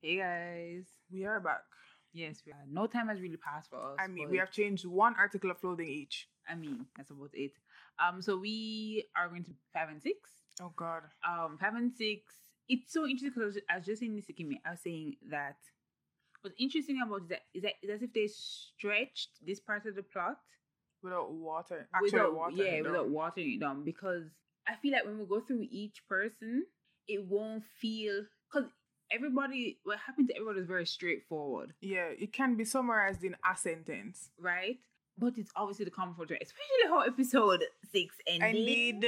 Hey guys. We are back. Yes, we are. No time has really passed for us. I mean, we have changed one article of clothing each. I mean, that's about it. Um, so we are going to five and six. Oh God. Um, five and six. It's so interesting because I was just saying this to Kimmy. I was saying that what's interesting about it is that is as if they stretched this part of the plot Without water. Actually, without water. yeah without watering it down because I feel like when we go through each person, it won't feel because everybody what happened to everybody is very straightforward, Yeah, it can be summarized in a sentence. right? But it's obviously the comfort, especially how episode six ended. Indeed.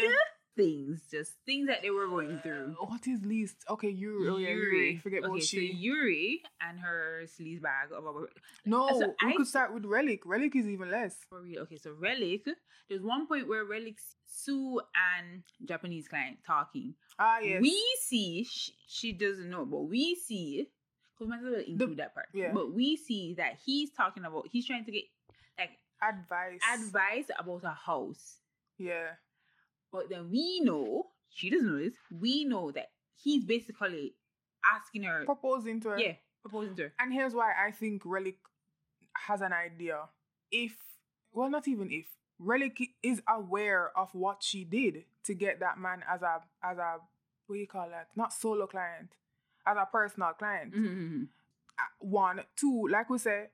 Things, just things that they were going through. Uh, what is least? Okay, Yuri. Oh yeah, Yuri. Forget okay, about so. Yuri and her sleaze bag. Of, of, no, so we I- could start with Relic. Relic is even less. For real. Okay, so Relic, there's one point where Relic, Sue, and Japanese client talking. Ah yes. We see, she, she doesn't know, but we see, because we might as well include that part. yeah. But we see that he's talking about, he's trying to get like Advice. advice about a house. Yeah. But then we know, she doesn't know this, we know that he's basically asking her, Proposing to her. yeah, proposing to her. And here's why I think Relic has an idea. If, well, not even if, Relic is aware of what she did to get that man as a, as a, what do you call that? Not solo client, as a personal client. Mhm. Uh, One, two, like we say,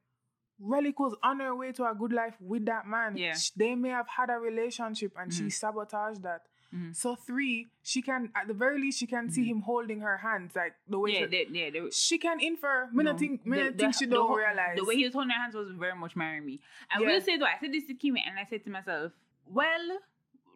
Relic was on her way to a good life with that man. Yeah. They may have had a relationship and she Mhm. sabotaged that. Mhm. So three, she can at the very least she can see Mhm. him holding her hands like the way Yeah, she, they, yeah, they, she can infer. Me No, not think, me the- not think the- she the don't whole- realize. The way he was holding her hands was very much marrying me. I Yeah. will say though, I said this to Kimi and I said to myself, well,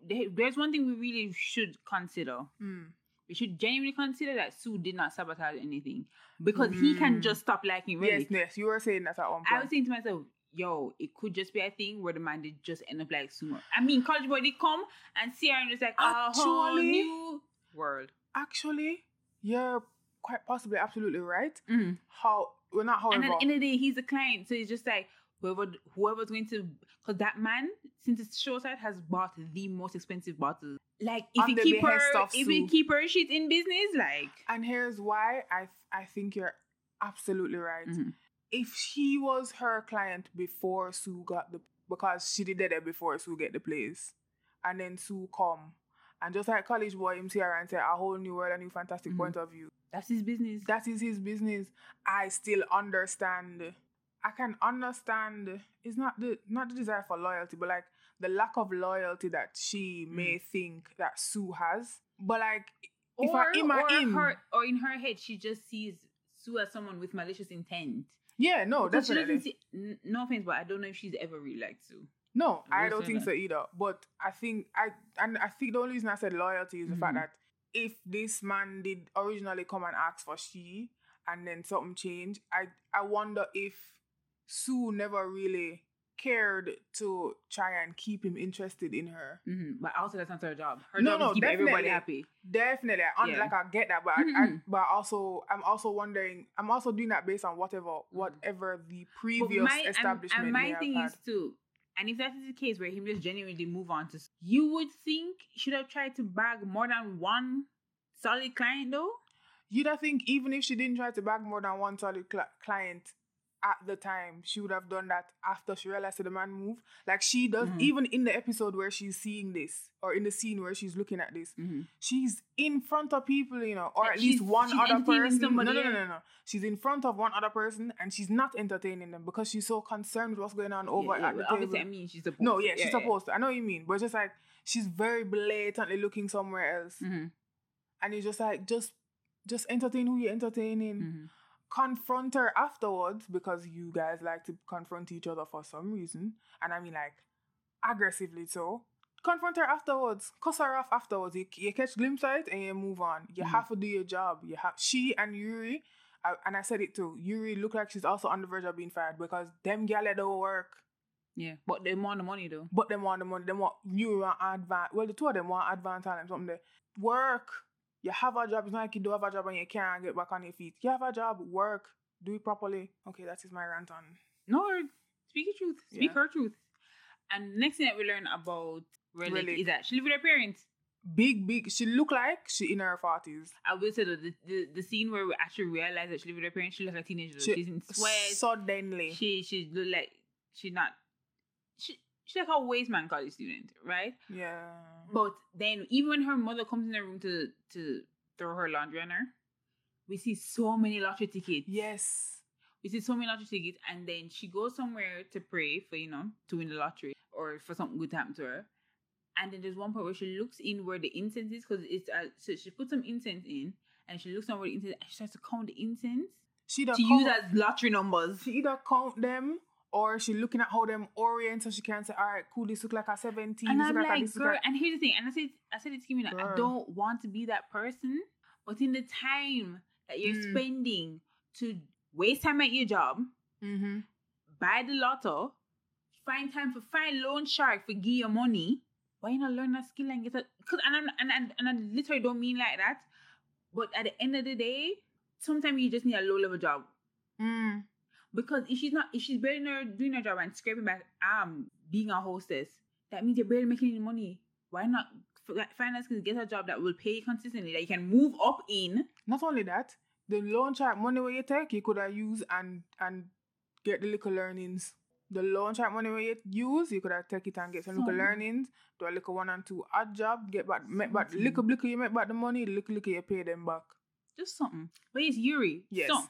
there's one thing we really should consider. Mm. We should genuinely consider that Sue did not sabotage anything because he can Mm. just stop liking Relic. Yes, yes, you were saying that at one point. I was saying to myself, yo, it could just be a thing where the man did just end up like Sue. I mean, college boy did come and see her and just like, a whole Actually- new world. Actually, you're quite possibly absolutely right. Mhm. How well not however. And at the end of the day, he's a client, so it's just like whoever whoever's going to because that man, since it's short side, has bought the most expensive bottles. Like if you keep her, if you keep her shit in business, like And here's why I I think you're absolutely right. Mhm. If she was her client before Sue got the because she did it before Sue get the place, and then Sue come and just like college boy him see her and say a whole new world, a new fantastic Mhm. point of view. that's his business. That is his business. I still understand. I can understand. It's not the not the desire for loyalty, but like the lack of loyalty that she Mm. may think that Sue has. But like or, if I in my or in, her, or in her head, she just sees Sue as someone with malicious intent. yeah, no, Because she definitely. doesn't see. n- No offense, but I don't know if she's ever really liked Sue. No, I don't think that. so either. But I think I and I think the only reason I said loyalty is the fact Mhm. that if this man did originally come and ask for she and then something changed, I I wonder if Sue never really cared to try and keep him interested in her. hmm But also, that's not her job. Her No, job no, is to keep everybody definitely. happy. Definitely, I, Yeah. like I get that, but I, I, Mhm. but also I'm also wondering. I'm also doing that based on whatever whatever the previous my- establishment And, my thing is too, and if that is the case where him just genuinely move on to, you would think should have tried to bag more than one solid client though. You'd have think even if she didn't try to bag more than one solid cli- client at the time, she would have done that after she realized that the man moved. Like she does, Mhm. even in the episode where she's seeing this, or in the scene where she's looking at this, Mm-hmm. she's in front of people, you know, or Like at least one other person. no, no, no, no, no. She's in front of one other person, and she's not entertaining them because she's so concerned with what's going on over at the obviously, table. I mean, she's supposed. no, yeah, she's supposed to. I know what you mean, but it's just like she's very blatantly looking somewhere else, hmm and it's just like just, just entertain who you're entertaining hmm confront her afterwards because you guys like to confront each other for some reason. And I mean, like, aggressively so. Confront her afterwards. Cuss her off afterwards. You, you catch glimpse of it and you move on. You Mhm. have to do your job. You have she and Yuri, uh, and I said it too. Yuri look like she's also on the verge of being fired because them gal don't work. Yeah, but they want the money though. But them want the money. They want Yuri want advance. Well, the two of them want advance time something. There. Work. You have a job. It's not like you don't have a job and you can't get back on your feet. You have a job. Work. Do it properly. Okay, that is my rant on. No, speak your truth. Speak Yeah. her truth. And next thing that we learn about Relic, Relic. is that she live with her parents. big, big. She look like she in her forties. I will say though, the, the the scene where we actually realize that she lived with her parents, she looks like a teenager. She- She's in sweats. Suddenly, she she look like she not she's like a waste man college student, right? yeah. But then even when her mother comes in the room to to throw her laundry on her, we see so many lottery tickets. Yes. We see so many lottery tickets, and then she goes somewhere to pray for, you know, to win the lottery or for something good to happen to her. And then there's one point where she looks in where the incense is because it's uh, so she puts some incense in and she looks on where the incense and she starts to count the incense She either to count, use as lottery numbers. she either count them or she looking at how them orient so she can say, all right, cool, this look like a 17. And I'm like, like, girl, like and here's the thing, and I said, I said it to me, like, I don't want to be that person, but in the time that you're Mm. spending to waste time at your job, Mhm. buy the lotto, find time for find loan shark for give your money. Why you not learn that skill and get it? Cause and I'm and, and, and I literally don't mean like that. But at the end of the day, sometimes you just need a low level job. Mm. Because if she's not if she's barely doing her job and scraping back um being a hostess, that means you're barely making any money. Why not f- like, find a get a job that will pay consistently, that you can move up in? Not only that, the loan shark money where you take, you could have used and and get the little learnings. The loan shark money where you use, you could have take it and get some little Some. learnings, do a little one and two odd job, get back, make back, little, little you make back the money, little, little you pay them back. Just something. But it's Yuri. Yes. So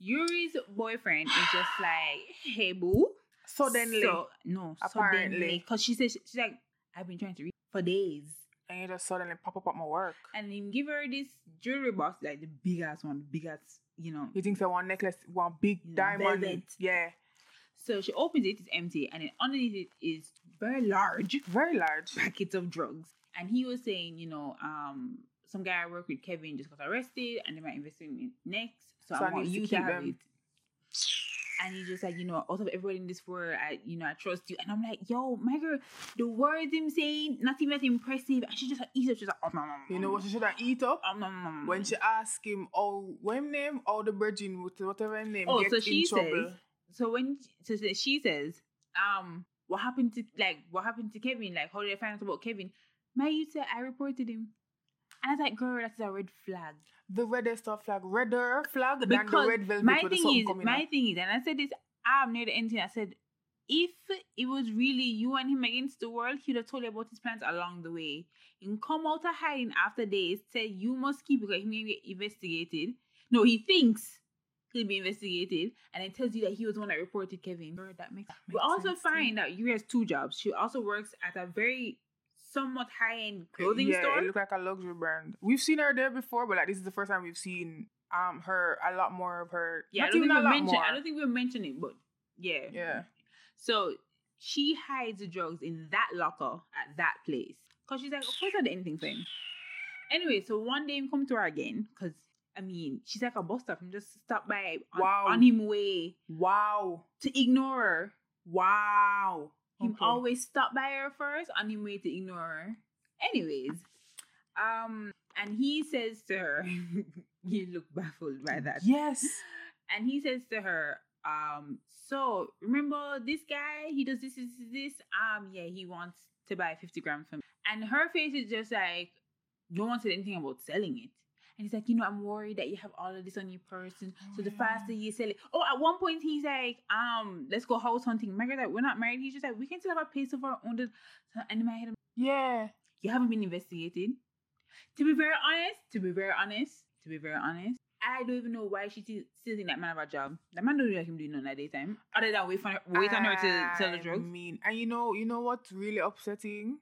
Yuri's boyfriend is just like, hey boo. Suddenly, So, no, Apparently. suddenly. Because she says, she's like, I've been trying to read for days. and you just suddenly pop up at my work. And then give her this jewelry box, like the biggest one, big ass, you know. You think so one necklace, one big diamond. velvet. Yeah. So she opens it, it's empty, and then underneath it is very large Very large. packets of drugs. And he was saying, you know, um, some guy I work with, Kevin, just got arrested, and they might investigate me next. So, So I I want you to, have them. it. And he's just like, you know, out of everybody in this world, I, you know, I trust you. And I'm like, yo, my girl, the words him saying, not even that impressive. And she just like, eats it. She's like, oh, no, no, no, You know what she should have eat up? no, no, no, no. When she asked him, oh, what name? Oh, the virgin, with whatever name, Oh, so in she trouble. says. So when so she- says, um, what happened to like what happened to Kevin? Like, how did I find out about Kevin? My you said I reported him, and I was like, girl, that's a red flag. the reddest of flag, redder flag than the red velvet my thing is, my out. thing is, and I said this, I'm near the end. I said, if it was really you and him against the world, he'd have told you about his plans along the way. You come out of hiding after days, say you must keep because he may get investigated. No, he thinks he'll be investigated, and it tells you that he was the one that reported Kevin. Girl, that makes. we Makes also sense, find that Yuri has two jobs. She also works at a very somewhat high end clothing yeah, store. it looked like a luxury brand. We've seen her there before, but like this is the first time we've seen um her a lot more of her. yeah, I don't think we mentioned. I don't think we mentioned it, but yeah, Yeah, So she hides the drugs in that locker at that place. Because she's like, of course I did anything for him. Anyway, so one day him come to her again. Because, I mean, she's like a bus stop. Him just stop by on, Wow. on him way wow, to ignore her. wow. Him Okay. always stop by her first on him way to ignore her. Anyways, um, and he says to her, you look baffled by that. Yes, and he says to her, um, so remember this guy? He does this, this, this, this. Um, yeah, he wants to buy 50 grams from. me. And her face is just like, no one said anything about selling it. And he's like, you know, I'm worried that you have all of this on your person. So the Oh, faster you sell it. Oh, at one point he's like, um, let's go house hunting. My girl, like, we're not married. He's just like, we can still have a place of our own. So- And in my head, I'm yeah. you haven't been investigated. To be very honest, to be very honest, to be very honest, I don't even know why she still still think that man have a job. That man don't like him doing none at daytime. Other than wait for her, wait on her to sell the I drugs. mean, and you know, you know what's really upsetting?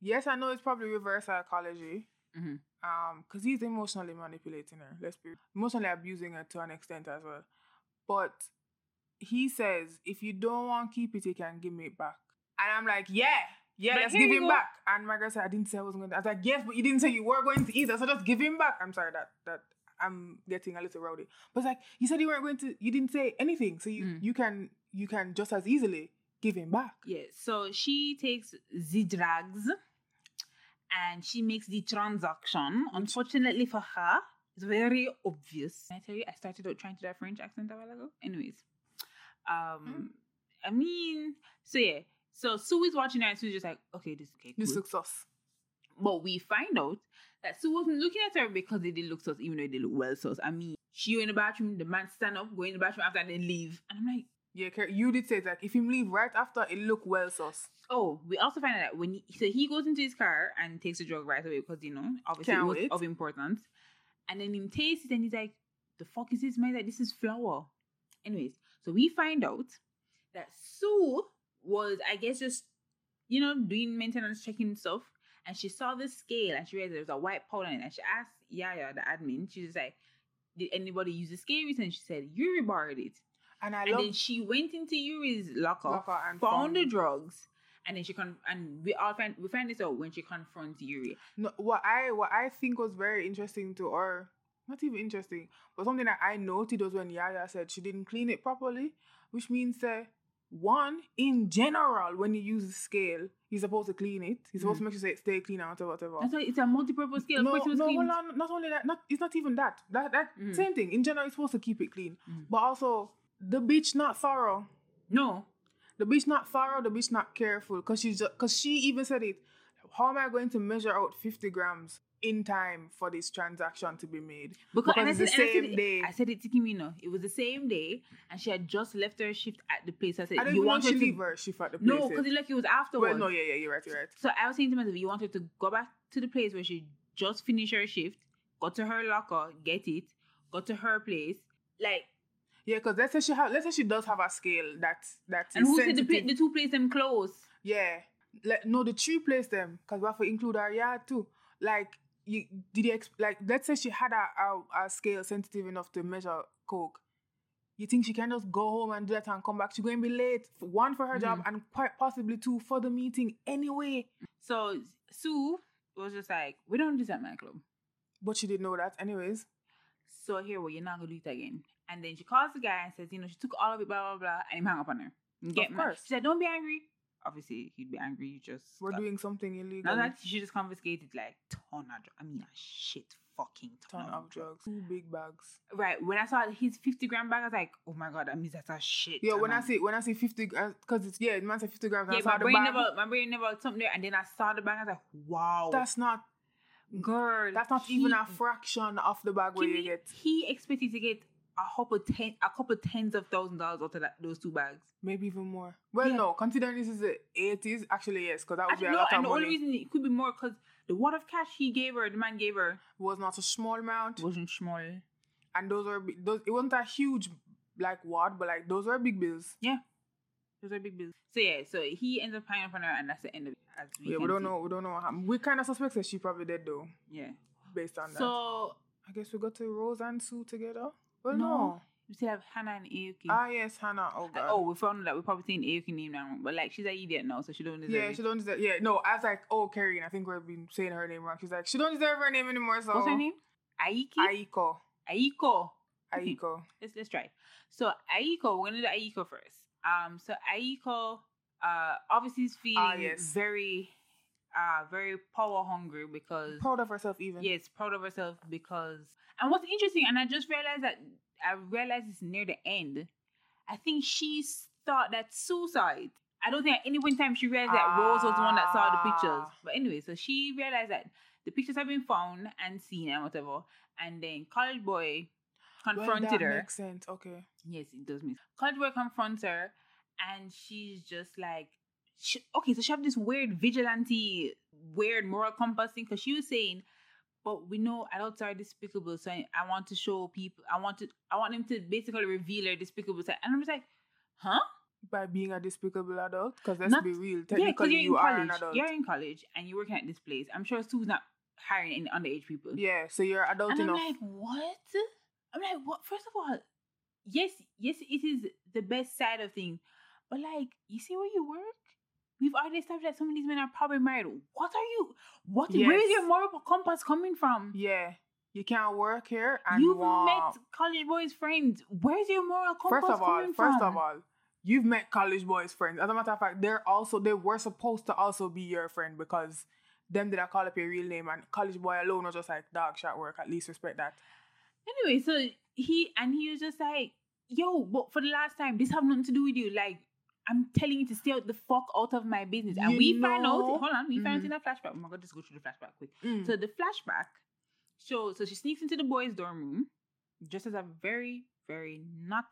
Yes, I know it's probably reverse psychology. Mhm. Um, because he's emotionally manipulating her. Let's be emotionally abusing her to an extent as well. But he says, if you don't want keep it, you can give me it back. And I'm like, yeah, yeah, But let's give him go. back. And my girl said, I didn't say I wasn't going to. I was like, yes, but you didn't say you were going to either, so just give him back. I'm sorry that that I'm getting a little rowdy. But it's like you said you weren't going to. You didn't say anything, so you Mm. you can you can just as easily give him back. Yeah, so she takes the drugs and she makes the transaction. Unfortunately for her, it's very obvious. Can I tell you, I started out trying to do a French accent a while ago. Anyways, um, I mean, so yeah, so Sue is watching her and Sue's just like, okay, this is okay, This looks us. But we find out that Sue wasn't looking at her because they didn't look sus, even though they look well sus. I mean, she went in the bathroom, the man stand up, go in the bathroom after and then leave. And I'm like, Yeah, you did say that if him leave right after, it look well sus. oh, we also find out that when he, so he goes into his car and takes the drug right away because you know obviously Can't it was wait. of importance, and then him tastes it and he's like, "The fuck is this, man? Like this is flour." Anyways, so we find out that Sue was, I guess, just you know doing maintenance checking stuff, and she saw the scale and she realized there was a white powder in it, and she asked Yaya, the admin, she was like, "Did anybody use the scale? And she said, "Yuri borrowed it." And I and love then she went into Yuri's locker, Locker and found, the drugs, and then she con and we all find we find this out when she confronts Yuri. no, what I what I think was very interesting to her, not even interesting, but something that I noted was when Yaya said she didn't clean it properly, which means that one in general when you use the scale, you're supposed to clean it. You're supposed to make sure it stay clean and whatever, whatever. That's why it's a multi-purpose scale. no, of course, it was no, on. Not only that, not it's not even that. That that Mm. same thing. In general, you're supposed to keep it clean, Mm. but also the bitch not thorough. No, The bitch not thorough. The bitch not careful. Cause she's cause she even said it. How am I going to measure out fifty grams in time for this transaction to be made? because, I it's the said, I said same it- day. I said it to Kimino. It was the same day, and she had just left her shift at the place. I said, I don't "You want her to leave her shift at the place. no?" Because it like it was afterwards. well, no, yeah, yeah, you're right, you're right. So I was saying to myself, you want her to go back to the place where she just finished her shift, go to her locker, get it, go to her place, like. Yeah, because let's say she have, let's say she does have a scale that's that's And who said the, pla- the two place them close? Yeah. Like no, the tree place them because we have to include our yard too. Like you did you ex- like let's say she had a, a, a scale sensitive enough to measure coke. You think she can just go home and do that and come back? She's going to be late. One for her mm. job and quite possibly two for the meeting anyway. So Sue was just like, "We don't do that, at my club." But she didn't know that anyways. So here, well, you're not gonna do it again. And then she calls the guy and says, you know, she took all of it, blah blah blah, and he hung up on her. Get Of mad. course. She said, "Don't be angry." Obviously, he'd be angry. You just We're got- doing something illegal. Now that she just confiscated like ton of, drugs. I mean, a shit fucking ton, ton of drugs. Two big bags. Right. When I saw his 50 gram bag, I was like, oh my god, that means that's a shit. Yeah, when I of- see when I see fifty, uh, because it's yeah, it man say fifty grams. and yeah, I saw my the brain bag. never, my brain never something there, and then I saw the bag. I was like, wow, That's not. girl. That's not even a fraction of the bag where you get. He expected to get a couple ten, a couple tens of thousand dollars out of that, those two bags. Maybe even more. Well, Yeah. no, considering this is the 80s, actually, yes, because that would Actually, be a no, lot of and the only money. reason it could be more because the wad of cash he gave her, the man gave her, was not a small amount. wasn't small. And those were, those, it wasn't a huge, like, wad, but, like, those were big bills. Yeah. Those are big bills. So yeah, so he ends up hanging up on her, and that's the end of it. As we yeah, we don't see. know, we don't know what happened. We kind of suspect that she probably did, though, Yeah. based on that. So I guess we got to Rose and Sue together. Well, No. no. we still have Hannah and Aoki. Ah, yes, Hannah. Oh, God. oh, we found that we're probably saying Aoki name now, but like she's an idiot now, so she don't deserve yeah, it. she don't deserve. Yeah, no, I was like, oh, Carrie, I think we've been saying her name wrong. She's like, she don't deserve her name anymore. So What's her name? Aiki. Aiko. Aiko. Okay. Aiko. Let's let's try. So Aiko, we're gonna do Aiko first. Um, so Aiko, uh, obviously is feeling Ah, yes. very, uh, very power hungry because Proud of herself, even. yes, proud of herself because. And what's interesting, and I just realized that I realized it's near the end. I think she thought that suicide. I don't think at any point in time she realized that Rose was the one that saw the pictures. Ah. But anyway, so she realized that the pictures have been found and seen and whatever. And then college boy Well, confronted that her. makes sense. Okay. Yes, it does mean college boy confronts her, and she's just like, she, okay, so she have this weird vigilante, weird moral compass thing because she was saying, but we know adults are despicable, so I, I want to show people, I want to, I want them to basically reveal their despicable side, and I'm just like, huh? By being a despicable adult, because let's Not- be real. yeah, because you're in are college, an adult. you're in college, and you're working at this place. I'm sure Sue's not hiring any underage people. Yeah, so you're adult And I'm like, what? I'm like, what? First of all, yes, yes, it is the best side of things. But like, you see where you work? We've already established that some of these men are probably married. What are you? What? Where is your moral compass coming from? yeah, you can't work here and You've met college boys' friends. Where's your moral compass First of all, coming first from? of all, you've met college boys' friends. As a matter of fact, they're also they were supposed to also be your friend because them did I call up your real name and college boy alone was just like dog shot work. At least respect that. Anyway, so he and he was just like, "Yo, but for the last time, this have nothing to do with you. Like, I'm telling you to stay the fuck out of my business. And You we find out, hold on, we find out in a flashback. I'm gonna just go through the flashback quick. Mm. So the flashback shows so she sneaks into the boys' dorm room, just as a very, very not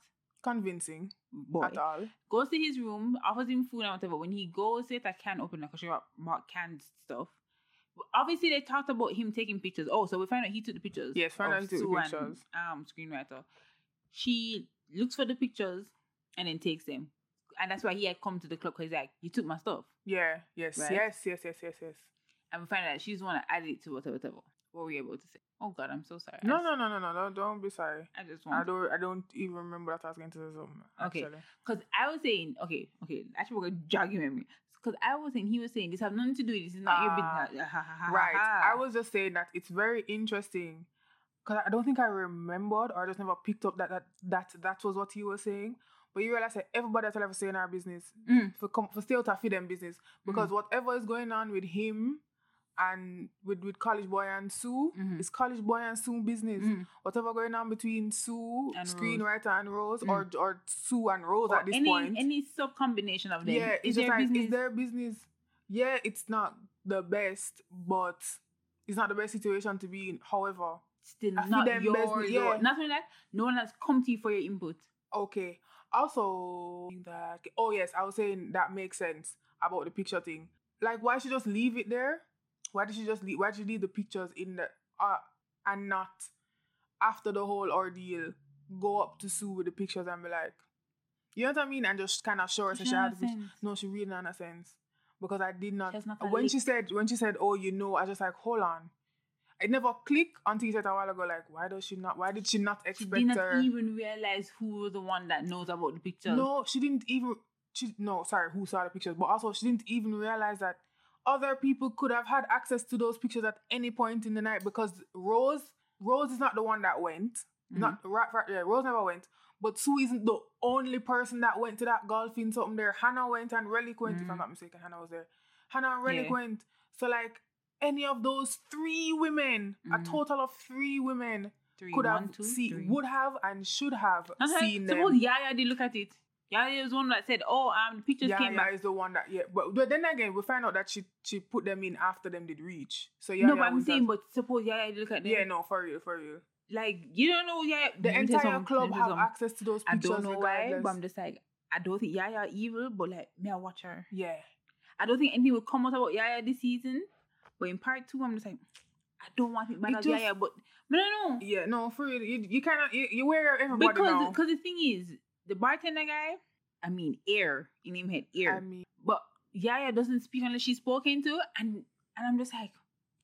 convincing boy. at all. Goes to his room, offers him food and whatever. When he goes it, I can't open it because she got bought canned stuff. Obviously, they talked about him taking pictures. Oh, so we find out he took the pictures. Yes, find of out he took the Sue and, pictures. um, screenwriter. She looks for the pictures and then takes them, and that's why he had come to the club because he's like, "You took my stuff," Yeah, yes, Right? yes, yes, yes, yes, yes. and we find out that she's the one that added it to whatever, whatever. What were you able to say? Oh God, I'm so sorry. No, just- no, no, no, no, don't, don't be sorry. I just I don't, I don't even remember that I was going to say something. Okay. Because I was saying, okay, okay, actually we're gonna jog your memory. Because I was saying, he was saying, this have nothing to do with this. Is not your Ah, business. Ha, Right. I was just saying that it's very interesting because I don't think I remembered or I just never picked up that that that, that was what he was saying. But you realize that everybody that's ever say in our business Mm. for come for still to feed them business because whatever is going on with him and with with college boy and Sue, Mhm. it's college boy and Sue business. Mm. Whatever going on between Sue, And Rose. screenwriter and Rose, Mm. or or Sue and Rose Or at this any point. any sub combination of them. yeah, is it's their like business. it's their business. Yeah, it's not the best, but it's not the best situation to be in. However, still I not yours. business, or- yeah. Not only that, no one has come to you for your input. okay. Also, that oh yes, I was saying that makes sense about the picture thing. Like, why she just leave it there? Why did she just leave? Why did she leave the pictures in the uh and not after the whole ordeal go up to Sue with the pictures and be like, you know what I mean, and just kind of show her so She she had. No, she really not a sense because I did not. She not a when she said when she said, "Oh, you know," I was just like, "Hold on." It never clicked until you said a while ago, like, why does she not? Why did she not expect She did her? even realize who was the one that knows about the pictures. No, she didn't even. She no, sorry, who saw the pictures? But also, she didn't even realize that other people could have had access to those pictures at any point in the night because Rose, Rose is not the one that went. Mhm. Not right, right, yeah, Rose never went. But Sue isn't the only person that went to that golfing something there. Hannah went and Relic went, if I'm Mhm. not mistaken. Hannah was there. Hannah and Relic Yeah. went. So like any of those three women, a Mhm. total of three women, Three, could one, have two, see three. would have and should have Uh-huh. seen them. Suppose Yaya did look at it. Yaya was the one that said, "Oh, um, the pictures yeah, came yeah, back." is the one that yeah. But, but then again, we find out that she she put them in after them did reach. So yeah, no, but I'm saying, have- but suppose Yaya did look at them. yeah, no, for you, for you. like you don't know Yaya. The let me tell you entire something, club let me tell have something. access to those pictures. I don't know why, but I'm just like, I don't think Yaya evil, but like, may I watch her? yeah, I don't think anything will come out about Yaya this season. But in part two, I'm just like, I don't want it bad It just- Yaya, but no, no, no. yeah, no, for you. You, you kind of you, you wear everybody Because because the thing is, the bartender guy, I mean, air in him head air, I mean, but Yaya doesn't speak unless she's spoken to, and and I'm just like,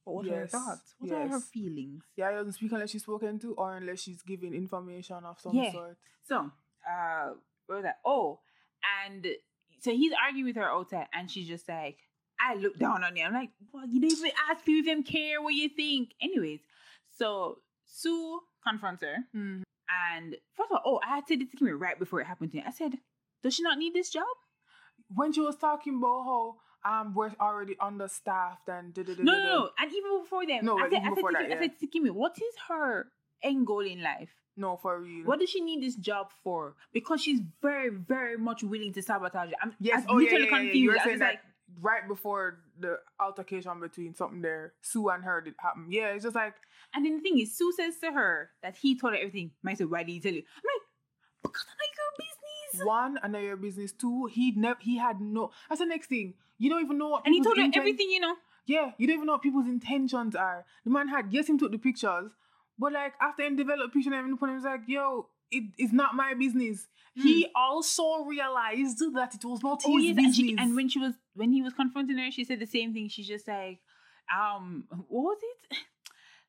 but what are her thoughts? What are her feelings? yeah, doesn't speak unless she's spoken to, or unless she's giving information of some Yeah. sort. So, uh, what was that? Oh, and so he's arguing with her outside, and she's just like, I look down on you. I'm like, well, you didn't even ask people if them care what you think. Anyways, so Sue confronts her, Mhm. and first of all, oh, I had said this to me right before it happened to me. I said, does she not need this job? When she was talking about how um we're already understaffed and da, da, da, No, no, no. And even before them, No, I said, even I said, that, yeah. I said to Kimmy, what is her end goal in life? no, for real. What does she need this job for? Because she's very, very much willing to sabotage it. I'm Yes, I'm oh yeah, literally yeah, yeah, confused. You were I was saying that right before the altercation between something there, Sue and her did happen. Yeah, it's just like And then the thing is, Sue says to her that he told her everything. Might say, why did he tell you? I'm like, because I know your business. one, I know your business. Two, he never he had no. That's the next thing. You don't even know what. And he told her inten- everything, you know. Yeah, you don't even know what people's intentions are. The man had yes, him took the pictures, but like after him developed picture and everything, he was like, yo. It is not my business. He also realized that it was not Hmm. Oh his yes, business. and, she, and when she was when he was confronting her, she said the same thing. She's just like, um, what was it?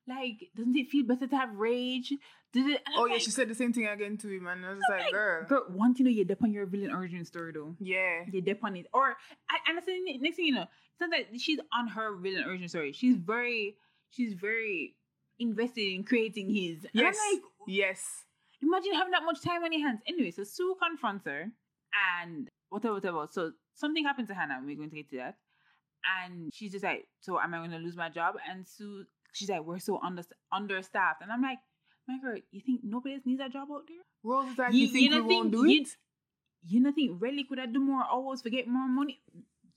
Like, doesn't it feel better to have rage? Did it? oh yeah, like, she said the same thing again to him, and I was just like, like, girl, girl, one thing you dep on your villain origin story though. yeah, dep on it, or I- and I said next thing you know, it's not that she's on her villain origin story. She's very, she's very invested in creating his. Yes, like, yes. Imagine having that much time on your hands. Anyway, so Sue confronts her and whatever, whatever. So something happened to Hannah. We're going to get to that. And she's just like, So am I going to lose my job? And Sue, she's like, We're so under, understaffed. And I'm like, My girl, you think nobody else needs that job out there? Rose is like, You- you, think you we don't won't think- do you- it? you know think Relic would have do more hours for get more money?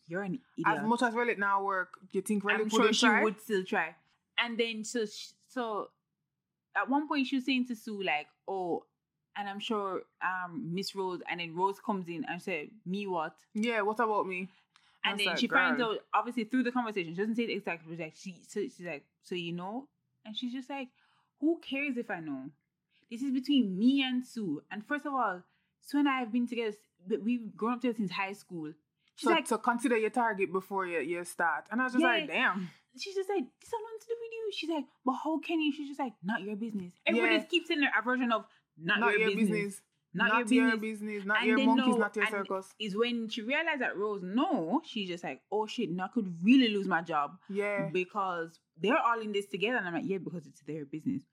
You're an idiot. As much as Relic now work, you think Relic I'm sure she try? would still try. And then so sh- so at one point she was saying to Sue like, "Oh," and I'm sure um Miss Rose, and then Rose comes in and said, "Me what?" Yeah, what about me? And then she finds out obviously through the conversation. She doesn't say it exactly, but like she so she's like, "So you know?" And she's just like, "Who cares if I know? This is between me and Sue. And first of all, Sue and I have been together. but We've grown up together since high school." She's So, like, so consider your target before you, you start. And I was just like, damn. she's just like, this has nothing to do with you. She's like, but how can you? She's just like, not your business. Everybody Yeah. just keeps in a version of not, Not, your, your business. business. Not, Not, your business. business. Not And your monkeys, no, not your circus. Is when she realized that Rose, no, she's just like, oh shit, now I could really lose my job Yeah. because they're all in this together. And I'm like, yeah, because it's their business.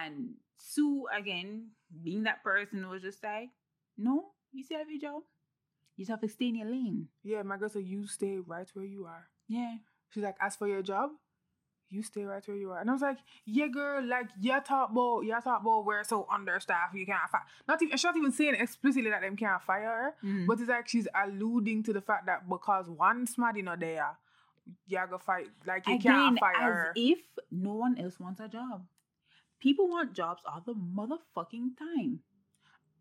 And Sue, again, being that person, was just like, no, you still have your job. You just have to stay in your lane. Yeah, my girl said, you stay right where you are. Yeah. She's like, as for your job, you stay right where you are. And I was like, yeah, girl, like, you talk about, you talk about we're so understaffed, you can't fire. Not even, she's not even saying explicitly that them can't fire her, Mhm. but it's like she's alluding to the fact that because one smarty not there, you go fight, like, you Again, can't fire as her. if no one else wants a job. People want jobs all the motherfucking time.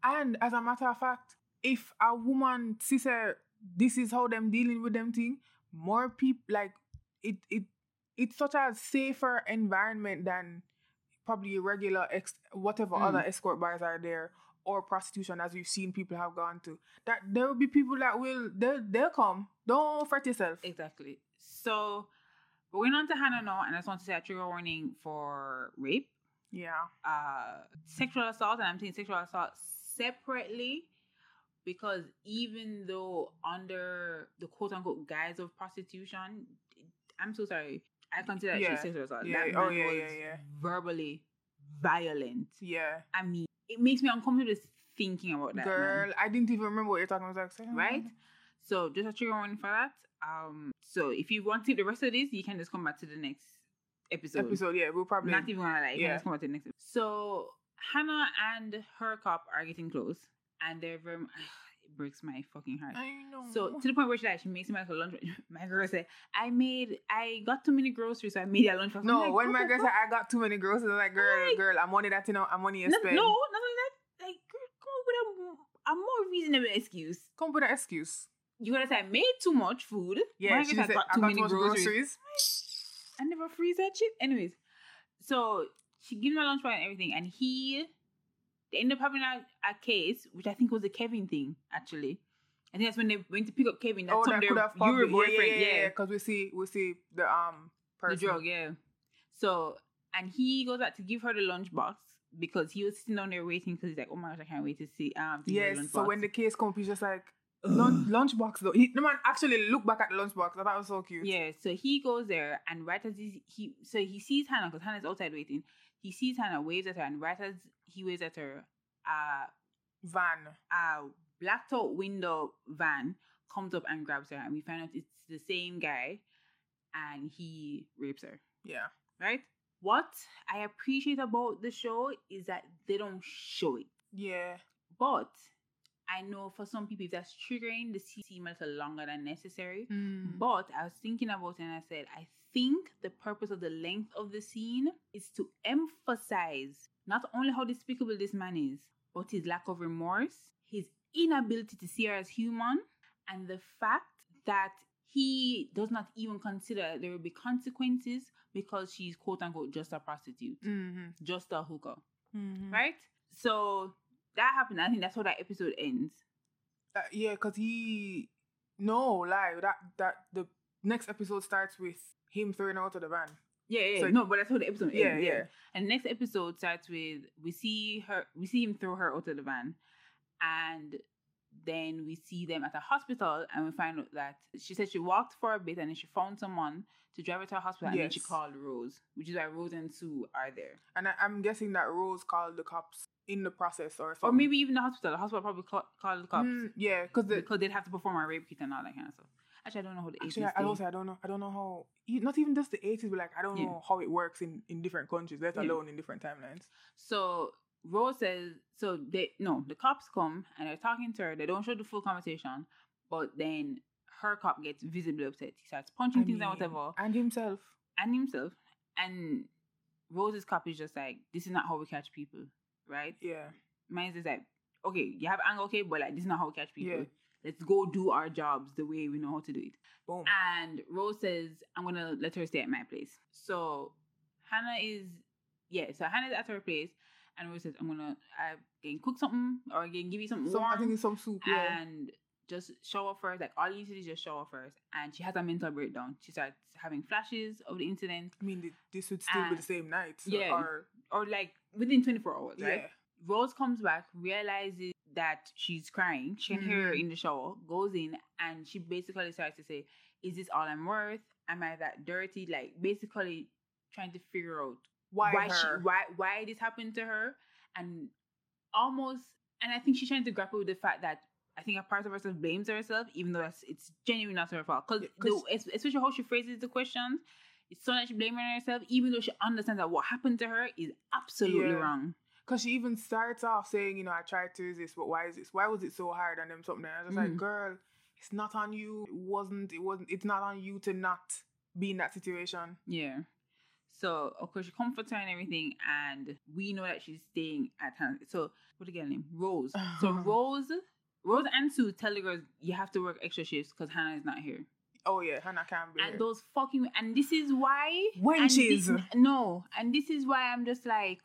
And as a matter of fact, if a woman sees her, this is how them dealing with them thing, more people like it it it's such a safer environment than probably regular ex whatever Mm. other escort bars are there or prostitution as we've seen people have gone to. That there will be people that will they'll they'll come. Don't fret yourself. Exactly. So we're going on to Hannah now, and I just want to say a trigger warning for rape, Yeah. uh, sexual assault, and I'm saying sexual assault separately because even though under the quote unquote guise of prostitution, I'm so sorry. I consider that Yeah. shit sexual assault. Yeah. That Oh, man yeah, was yeah, yeah. verbally violent. Yeah. I mean, it makes me uncomfortable just thinking about that. man. Girl, I didn't even remember what you're talking about. Like, right? So just a trigger warning for that. Um, so if you want to see the rest of this, you can just come back to the next episode. Episode, yeah, we'll probably Not even gonna lie, you yeah. can just come back to the next. Episode. So Hannah and her cop are getting close, and they're very. Breaks my fucking heart. I know. So to the point where she like she makes him like a lunch. My girl said, "I made, I got too many groceries, so I made a lunch." No, like, when my girl fuck? said I got too many groceries, I'm like, girl, Like- girl, I'm money that you know, I'm money you spend. no, not only that. Like, girl, come up with a, a more reasonable excuse. Come with an excuse. You gotta say I made too much food. Yeah, My she said got I too got many too much groceries. groceries. I never freeze that shit. Anyways, so she gives him a lunch bag and everything, and he they end up having a, a case, which I think was a Kevin thing, actually. I think that's when they went to pick up Kevin. That's Oh, that could have your boyfriend, yeah, yeah, yeah, because we see, we see the um the drug, yeah. So and he goes out to give her the lunchbox because he was sitting down there waiting because he's like, oh my gosh, I can't wait to see um. To Yes. So when the case comes, he's just like lunch lunchbox though. He, the man actually look back at the lunchbox. I thought was so cute. Yeah, so he goes there, and right as he, he so he sees Hannah because Hannah's outside waiting. He sees her and waves at her, and right as he waves at her, uh, Van. a blacked out window van comes up and grabs her, and we find out it's the same guy, and he rapes her. Yeah. Right? What I appreciate about the show is that they don't show it, Yeah. but I know for some people if that's triggering, the scene a little longer than necessary. Mm. But I was thinking about it and I said, I think the purpose of the length of the scene is to emphasize not only how despicable this man is, but his lack of remorse, his inability to see her as human, and the fact that he does not even consider there will be consequences because she's quote unquote just a prostitute, Mm-hmm. just a hooker, Mm-hmm. right? So that happened. I think that's how that episode ends. Uh, yeah, because he no lie that that the next episode starts with him throwing her out of the van. Yeah, yeah, So- no, but that's how the episode Yeah, ends. yeah. And the next episode starts with we see her, we see him throw her out of the van, and then we see them at a hospital, and we find out that she said she walked for a bit, and then she found someone to drive her to a hospital, and then she called Rose, which is why Rose and Sue are there, And I, I'm guessing that Rose called the cops in the process or something. or maybe even the hospital. The hospital probably call, called the cops Mm, yeah, because because they'd have to perform a rape kit and all that kind of stuff. Actually, I don't know how the agency. I, say I don't know. I don't know how. Not even just the eighties, but like I don't Yeah. know how it works in in different countries, let Yeah. alone in different timelines. So Rose says, so they no, the cops come and they're talking to her. They don't show the full conversation, but then her cop gets visibly upset. He starts punching I things and whatever, And himself. and himself. And Rose's cop is just like, this is not how we catch people, right? Yeah. Mine's is like, okay, you have anger, okay, but like this is not how we catch people. Yeah. Let's go do our jobs the way we know how to do it. Boom. And Rose says, I'm gonna let her stay at my place. So Hannah is yeah, so Hannah's at her place and Rose says, I'm gonna I can cook something or I can give you something Some, warm I think it's some soup. Yeah. and just shower first. Like all you need to do is just shower first. And she has a mental breakdown. She starts having flashes of the incident. I mean, this would still be the same night. so- yeah. Or Or like within 24 hours, right? yeah. Rose comes back, realizes that she's crying. She can hear her mm-hmm. in the shower, goes in, and she basically starts to say, Is this all I'm worth? Am I that dirty? Like basically trying to figure out Why, why her? she why why this happened to her and almost and I think she's trying to grapple with the fact that I think a part of herself blames herself, even though it's, it's genuinely not her fault. Because especially how she phrases the questions, it's so much blaming herself, even though she understands that what happened to her is absolutely Yeah. wrong. Because she even starts off saying, you know, I tried to resist, but why is this? Why was it so hard? And then something. I was just Mm. like, girl, it's not on you. It wasn't. It wasn't. It's not on you to not be in that situation. Yeah. So of course she comforts her and everything, and we know that she's staying at Hannah. So what again name? Rose. So Rose, Rose and Sue tell the girls you have to work extra shifts because Hannah is not here. Oh yeah, Hannah can't be. And here. those fucking and this is why Wenches. this- no, and this is why I'm just like,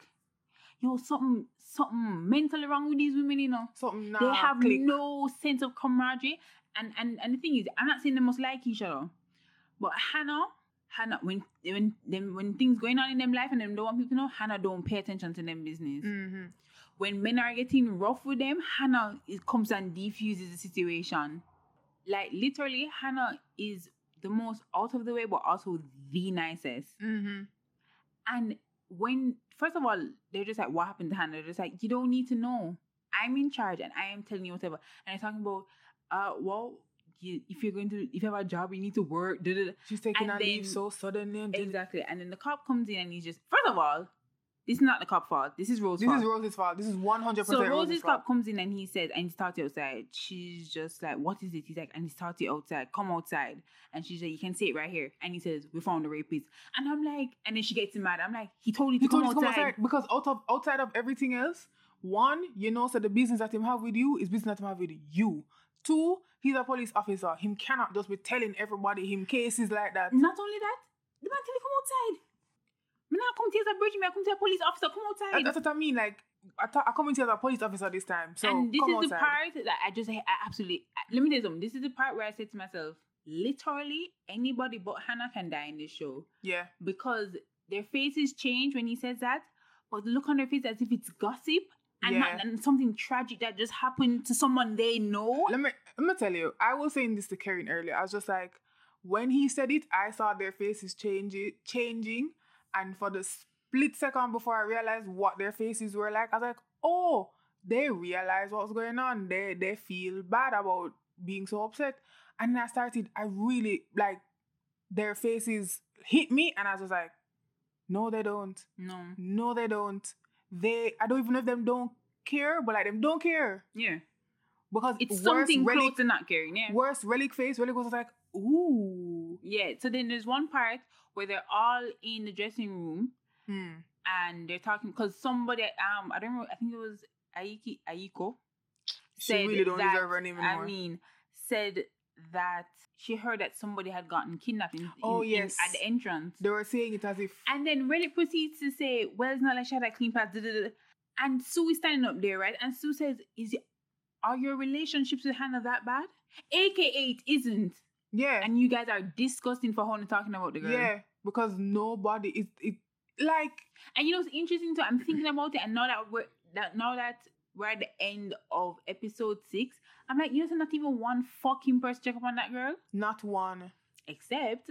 yo, something something mentally wrong with these women, you know. something nah, they have click. no sense of camaraderie. And and and the thing is, I'm not saying they must like each other, but Hannah, Hannah, when when them when things going on in them life and them don't want people to know, Hannah don't pay attention to them business. Mhm. When men are getting rough with them, Hannah it comes and defuses the situation. Like literally, Hannah is the most out of the way, but also the nicest. Mhm. And when, first of all, they're just like, what happened to Hannah? They're just like, you don't need to know. I'm in charge and I am telling you whatever. And they're talking about, uh, well, you, if you're going to, if you have a job, you need to work. Da, da, da. She's taking And a leave so suddenly. And then- Exactly. And then the cop comes in and he's just, first of all, this is not the cop fault. This is Rose's This fault. is Rose's fault. This is one hundred so percent Rose's Rose's cop fault. comes in and he says, and he starts outside. She's just like, what is it? He's like, and he starts it outside. Come outside. And she's like, you can see it right here. And he says, we found the rapist. And I'm like, and then she gets mad. I'm like, he told you to He come told you to outside. come outside because out of outside of everything else, one, you know, so the business that him have with you is business that him have with you. Two, he's a police officer. Him cannot just be telling everybody him cases like that. Not only that, the man tell you come outside. Me not come to a bridge, I come to a police officer, come outside. That's what I mean. Like, I, thought I come into as a police officer this time. So and this is the part that I just I absolutely let me tell you something. This is the part where I said to myself, literally anybody but Hannah can die in this show Yeah. because their faces change when he says that, but look on their face as if it's gossip and Yeah. not and something tragic that just happened to someone they know. Let me let me tell you. I was saying this to Karen earlier. I was just like, when he said it, I saw their faces changing, changing, and for the split second before I realized what their faces were like, I was like, oh, they realize what's going on. They they feel bad about being so upset, and then I started. I really like their faces hit me, and I was just like, no, they don't. No. No, they don't. They. I don't even know if them don't care, but like them don't care Yeah. because It's something relic, close to not caring, yeah. worse relic face. Relic was like, ooh. Yeah. So then there's one part where they're all in the dressing room Hmm. and they're talking because somebody um I don't remember I think it was Aiki Aiko She said really don't that, deserve her name I mean said that she heard that somebody had gotten kidnapped in, in- Oh, in- yes. at the entrance. They were saying it as if and then Relic proceeds to say well it's not like she had a clean pass da, da, da. and Sue is standing up there right? And Sue says is are your relationships with Hannah that bad? Aka it isn't. Yeah, and you guys are disgusting for only talking about the girl. Yeah, because nobody is it like And you know it's interesting too? I'm thinking about it, and now that we're that now that we're at the end of episode six, I'm like, you know, there's not even one fucking person check up on that girl, not one. except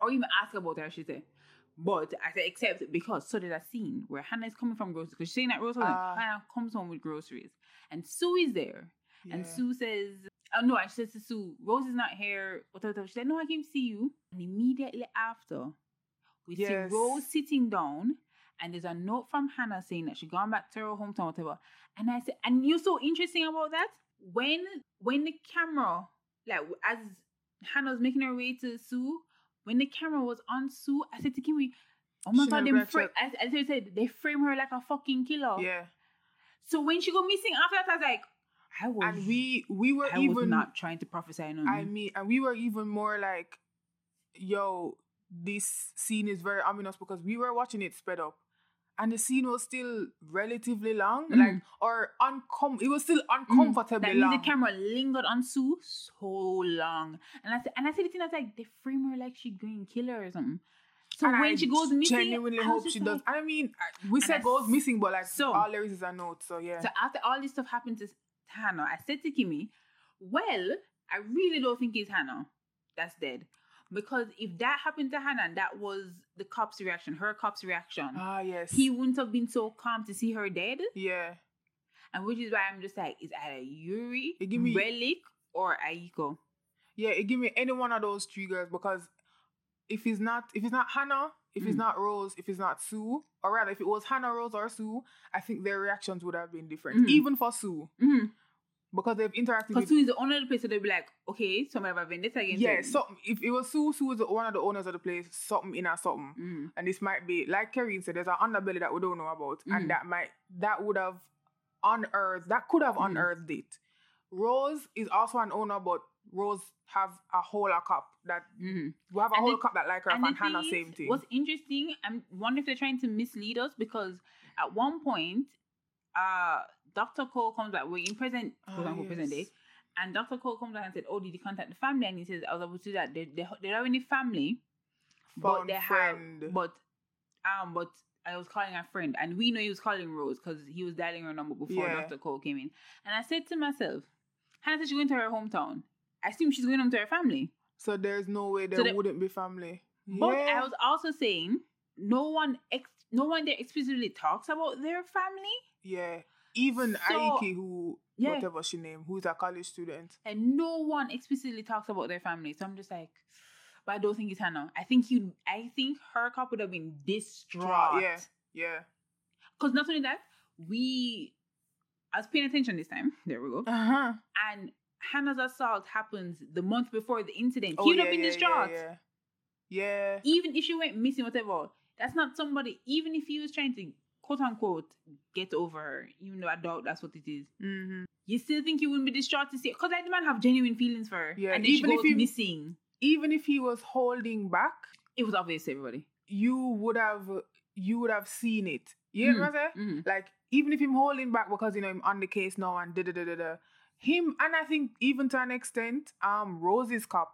or even ask about her, I should say. But I said except because so did a scene where Hannah is coming from groceries because she's saying that Rose Ah. Hannah comes home with groceries, and Sue is there, and Sue says. Oh no, I said to Sue, Rose is not here. Whatever. whatever. She said, No, I came to see you. And immediately after, we Yes. see Rose sitting down and there's a note from Hannah saying that she's gone back to her hometown, whatever. And I said, and you're so interesting about that. When when the camera, like as Hannah's making her way to Sue, when the camera was on Sue, I said to Kimmy, Oh my She god, they frame as, as I said, they frame her like a fucking killer. Yeah. So when she go missing after that, I was like, I was And we we were I even not trying to prophesy on I mean, and we were even more like, yo, this scene is very ominous because we were watching it sped up. And the scene was still relatively long, Mhm. like or uncom. It was still uncomfortably That means long. the camera lingered on Sue so long. And I said, and I said the thing, I was like, they frame her like she going kill her or something. So And when I she goes missing, genuinely I hope she like- does. I mean, I- we said goes missing, but like so- all there is is a note. So yeah, So after all this stuff happened to Hannah, I said to Kimmy, well, I really don't think it's Hannah that's dead. Because if that happened to Hannah, and that was the cop's reaction, her cop's reaction, ah yes, he wouldn't have been so calm to see her dead. yeah. And which is why I'm just like, it's either Yuri, It give me- Relic, or Aiko. Yeah, it give me any one of those triggers because if it's not if it's not Hannah, if it's Mm. not Rose, if it's not Sue, or rather if it was Hannah, Rose, or Sue, I think their reactions would have been different. Mhm. Even for Sue. Mm-hmm. Because they've interacted Because with Sue is the owner of the place, so they'll be like, okay, somebody have a vendetta against Yeah, something if it was Sue, Sue was the- one of the owners of the place, something in her something. Mhm. And this might be like Kerry said, there's an underbelly that we don't know about. Mhm. And that might that would have unearthed that could have Mhm. unearthed it. Rose is also an owner, but Rose have a whole cup that Mhm. we have a And whole the- cup that like her And and Hannah thing same is, thing. What's interesting, I'm wondering if they're trying to mislead us because at one point, uh, Dr. Cole comes back, we're in present, quote Ah, unquote, present day, and Dr. Cole comes back and said, "Oh, did you contact the family?" And he says, "I was able to do that. They, they, they don't have any family, but they friend. have, but um, but I was calling a friend, and we know he was calling Rose because he was dialing her number before Yeah. Dr. Cole came in. And I said to myself, Hannah said she's going to her hometown. I assume she's going home to her family. So there's no way there So they- wouldn't be family. But yeah. I was also saying, no one, ex- no one there explicitly talks about their family, yeah. Even So- Aiki, who Yeah. whatever she name, who's a college student. and no one explicitly talks about their family. So I'm just like, but I don't think it's Hannah. I think you, I think her cop would have been distraught. Yeah. Yeah. Because not only that, we, I was paying attention this time. There we go. Uh-huh. And Hannah's assault happens the month before the incident. Oh, he would yeah, have been yeah, distraught. Yeah, yeah. Yeah. Even if she went missing, whatever. That's not somebody. Even if he was trying to quote unquote get over her, even though I doubt that's what it is. Mm-hmm. You still think you wouldn't be distraught to see because like the man have genuine feelings for her. Yeah, and then even she if he- missing. Even if he was holding back, It was obvious to everybody. you would have you would have seen it. You know what I'm saying? Mhm. Like even if him holding back because you know I'm on the case now and da da da da da, him and I think even to an extent, um, Rose's cop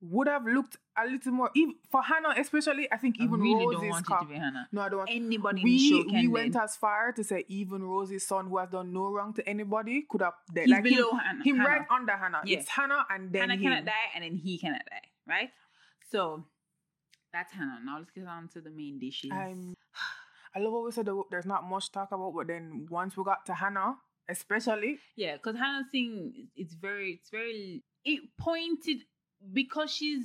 would have looked a little more. Even for Hannah, especially, I think even I really Rose's don't want it to be Hannah. No, I don't want. Anybody in the We show we went then. as far to say even Rose's son, who has done no wrong to anybody, could have dead. He's like him, below Hannah. him Hannah. right under Hannah. Yeah. It's Hannah and then Hannah him. cannot die, and then he cannot die, right? So that's Hannah. Now let's get on to the main dishes. I'm. I love what we said. that There's not much to talk about, but then once we got to Hannah, especially, Yeah, because Hannah's thing, it's very, it's very, it pointed because she's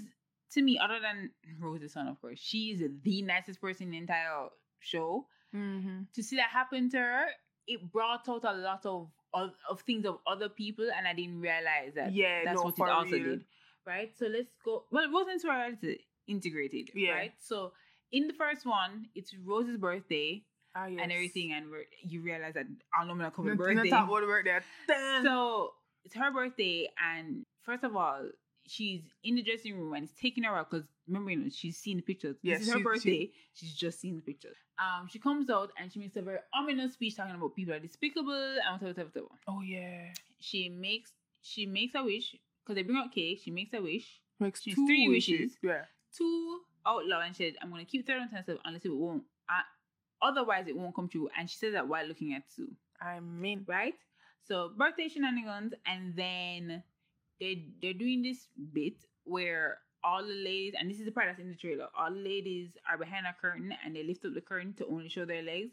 to me, other than Rose's son, of course, she's the nicest person in the entire show. mm-hmm. To see that happen to her, it brought out a lot of of, of things of other people, and I didn't realize that. yeah, that's no, what it also real. did, right? So let's go. Well, it wasn't sorority integrated, Yeah. right? So in the first one, it's Rose's birthday Ah, yes. and everything, and you realize that I'm not gonna cover No, no birthday. the birthday. So it's her birthday, and first of all, she's in the dressing room and it's taking her out because remember, you know, she's seen the pictures. Yes, this is her she- birthday. she's just seen the pictures. Um, she comes out and she makes a very ominous speech talking about people are despicable and whatever, whatever, whatever. oh yeah, She makes she makes a wish because they bring out cake. She makes a wish, makes She's two three wishes. wishes. Yeah, two out loud, and she said, "I'm gonna keep third on myself unless it won't. Uh, otherwise, it won't come true." And she says that while looking at Sue. I mean, right? So birthday shenanigans, and then they they're doing this bit where all the ladies, and this is the part that's in the trailer, all the ladies are behind a curtain and they lift up the curtain to only show their legs,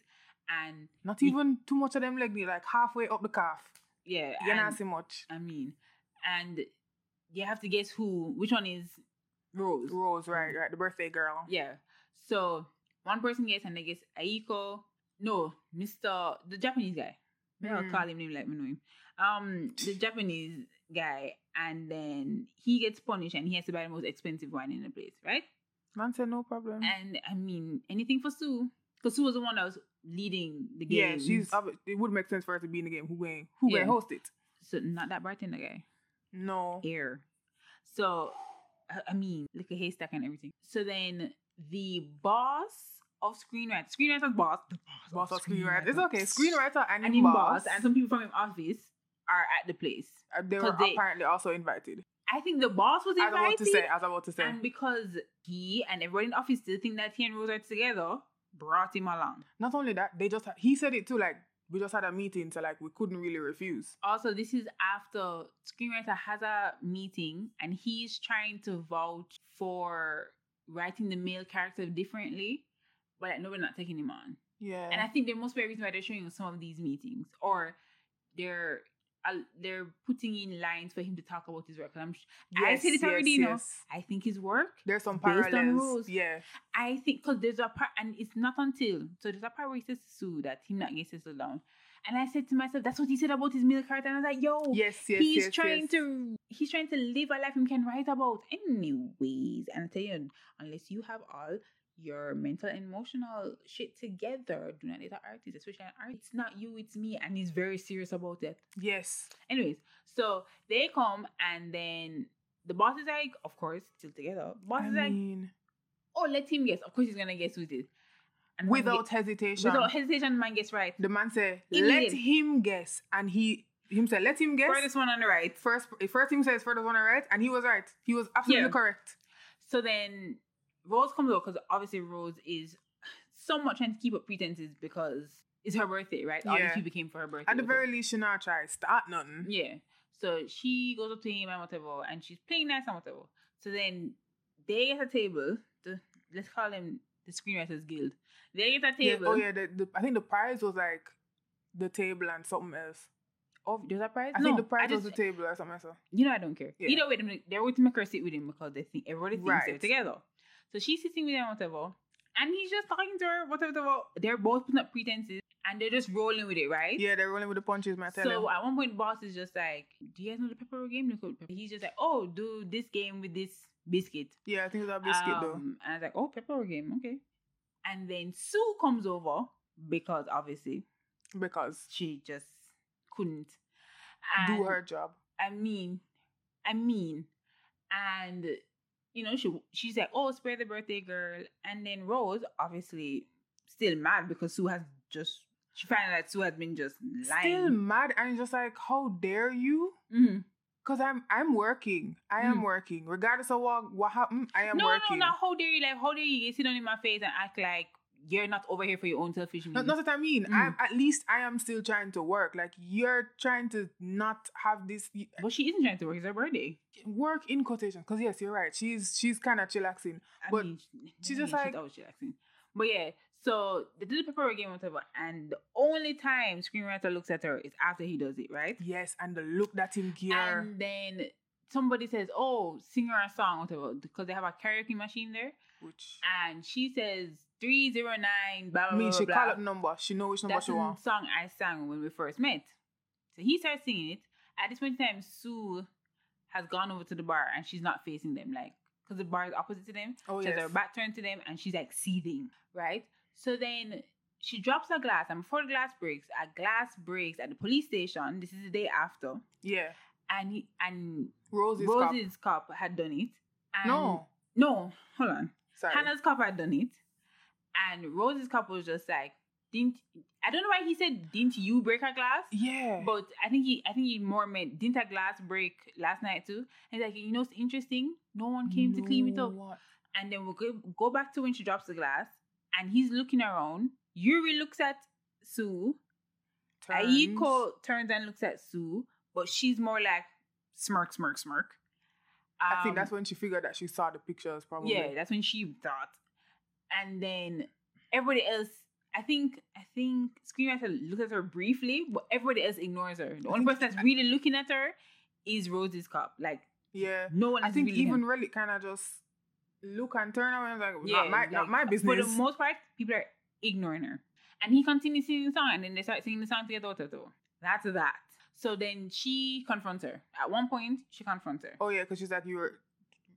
and not even too much of them leg they like halfway up the calf. yeah, You and- not see much. I mean, and you have to guess who, which one is Rose. Rose, right, right, the birthday girl. Yeah. So one person gets and they gets Aiko. No, Mr. the Japanese guy. Maybe I'll Mm. call him name like me know him. Um, the Japanese guy, and then he gets punished and he has to buy the most expensive wine in the place, right? Man said no problem. And I mean, anything for Sue, because Sue was the one that was leading the game. yeah, she's. It would make sense for her to be in the game. Who going? Who Yeah. going host it? so not that bartender guy. No. air. So, I- mean, like a haystack and everything. So then the boss of screenwriter, screenwriter's boss, the boss, Boss of screenwriter. It's okay. Screenwriter and, and boss. boss, and some people from his office are at the place. uh, they were they- apparently also invited. I think the boss was As I about to say. As I was about to say. and because he and everybody in the office still think that he and Rose are together, brought him along. Not only that, they just he said it too. Like we just had a meeting, so like we couldn't really refuse. Also, this is after screenwriter has a meeting and he's trying to vouch for writing the male character differently, but like, no, we're not taking him on. Yeah. And I think there must be a reason why they're showing some of these meetings, or they're they're putting in lines for him to talk about his work. 'Cause I'm, sh- I said it already, you know. I think his work. There's some based on parallels. rules. Yeah. I think because there's a part, and it's not until so there's a part where he says to Sue that him not gets settled down, and I said to myself, that's what he said about his male character, and I was like, yo, Yes. Yes. he's yes, trying yes. to he's trying to live a life he can write about anyways and I tell you unless you have all your mental and emotional shit together do not date an artist especially an artist it's not you it's me and he's very serious about it Yes. anyways so they come and then the boss is like of course still together boss I is like oh let him guess of course he's gonna guess with it and without get- hesitation, without hesitation man gets right the man said, "Let him guess," and he him said, "Let him guess." furthest one on the right First, first him says furthest one on the right, and he was right. He was absolutely Yeah. correct. So then Rose comes out because obviously Rose is somewhat trying to keep up pretenses because it's her birthday, right? All these people came for her birthday. At the very least, she not try start nothing. Yeah. So she goes up to him and whatever, and she's playing nice and whatever. So then they get a table. The let's call them the Screenwriters Guild. They get a Yeah, oh table. Oh yeah, the, the, I think the prize was like the table and something else. Oh, there's a prize. I no, think the prize I was the table or something else. You know, I don't care. Yeah. Either way, they're going to make her sit with him because they think everybody thinks they're together. So she's sitting with him, whatever, and he's just talking to her, whatever. whatever. They're both putting up pretenses, and they're just rolling with it, right? Yeah, they're rolling with the punches, man. So him. at one point, boss is just like, "Do you guys know the pepper game?" They call it pepper. He's just like, "Oh, do this game with this biscuit." Yeah, I think it's a biscuit though. Um, And I was like, "Oh, pepper game, okay." And then Sue comes over because obviously Because she just couldn't do her job. I mean, I mean, and you know, she she's like, "Oh, spare the birthday girl," and then Rose obviously still mad because Sue has just she found out that Sue has been just lying. Still mad and just like, how dare you? Mhm. Cause I'm I'm working. I am Mm. working. Regardless of what what happened, I am no, working. no, no. How dare you? Like, how dare you sit down in my face and act like you're not over here for your own selfish needs? not that I mean. Mm. I'm at least I am still trying to work. Like you're trying to not have this but she isn't trying to work. It's her birthday. work in quotation. Because yes, you're right. She's she's kind of chillaxing. I But mean, she's yeah, just like- she's always chillaxing. But yeah, so they did the pepper game, whatever, and the only time screenwriter looks at her is after he does it, right? Yes, and the look that him gear. And then somebody says, "Oh, sing her a song, whatever," because they have a karaoke machine there, which and she says three zero nine. Blah I blah mean, blah. she blah. call up number. She know which number That's she the want. song I sang when we first met. So he starts singing it. At this point in time, Sue has gone over to the bar and she's not facing them, like because the bar is opposite to them. Oh she has her back turned to them and she's like seething, right? So then she drops a glass, and before the glass breaks, a glass breaks at the police station. This is the day after, Yeah. and he, and Rose's cup. Rose's cop had done it. And No. no, hold on. Sorry. Hannah's cop had done it, and Rose's cop was just like, "Didn't I don't know why he said didn't you break a glass?" yeah. But I think he, I think he more meant didn't a glass break last night too? And he's like, you know, it's interesting. No one came to clean it up. what? And then we'll go, go back to when she drops the glass, and he's looking around. Yuri looks at Sue. Turns. Aiko turns and looks at Sue, but she's more like smirk, smirk, smirk. I think Um, that's when she figured that she saw the pictures. Probably. yeah, that's when she thought. And then everybody else, I think, I think Screenwriter looks at her briefly, but everybody else ignores her. The only person that's really looking at her is Rose's cop. Like Yeah. no one. I think really even him. Relic kind of just look and turn around like Yeah, not my like, not my business. For the most part, people are ignoring her. And he continues singing the song, and then they start singing the song together. Though. That's that. So then she confronts her. At one point, she confronts her. oh yeah, because she's like you were.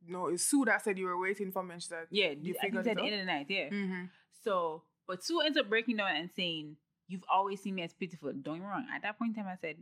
No, it's Sue that said you were waiting for me. And she's like, Yeah, you I think figured at the end of the night. Yeah. mm-hmm. So, but Sue ends up breaking down and saying, "You've always seen me as pitiful." Don't get me wrong. At that point in time, I said,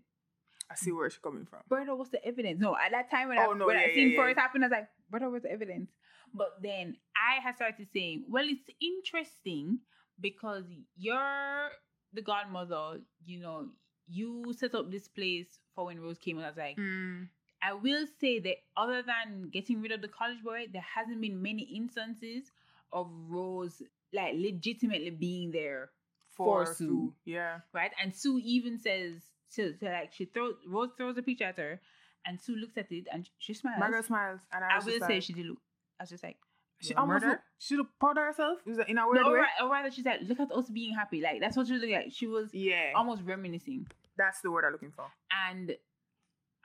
I see where she's coming from. brother, what's the evidence? No, at that time when Oh, I no, when yeah, I seen yeah, yeah. first happen, I was like, brother, what's the evidence? But then I had started saying, well, it's interesting because you're the godmother. You know, you set up this place for when Rose came. And I was like, Mm. I will say that other than getting rid of the college boy, there hasn't been many instances of Rose like legitimately being there For, For Sue. Sue. Yeah. right? And Sue even says, so, so like she throws Rose throws a picture at her, and Sue looks at it and she smiles. Margaret smiles, and I, I will say she did look. I was just like, she almost murderer?" look, she looked proud of herself. In a weird no, way? or rather, she's like, look at us being happy. Like that's what she was looking like. She was Yeah, almost reminiscing. that's the word I'm looking for. And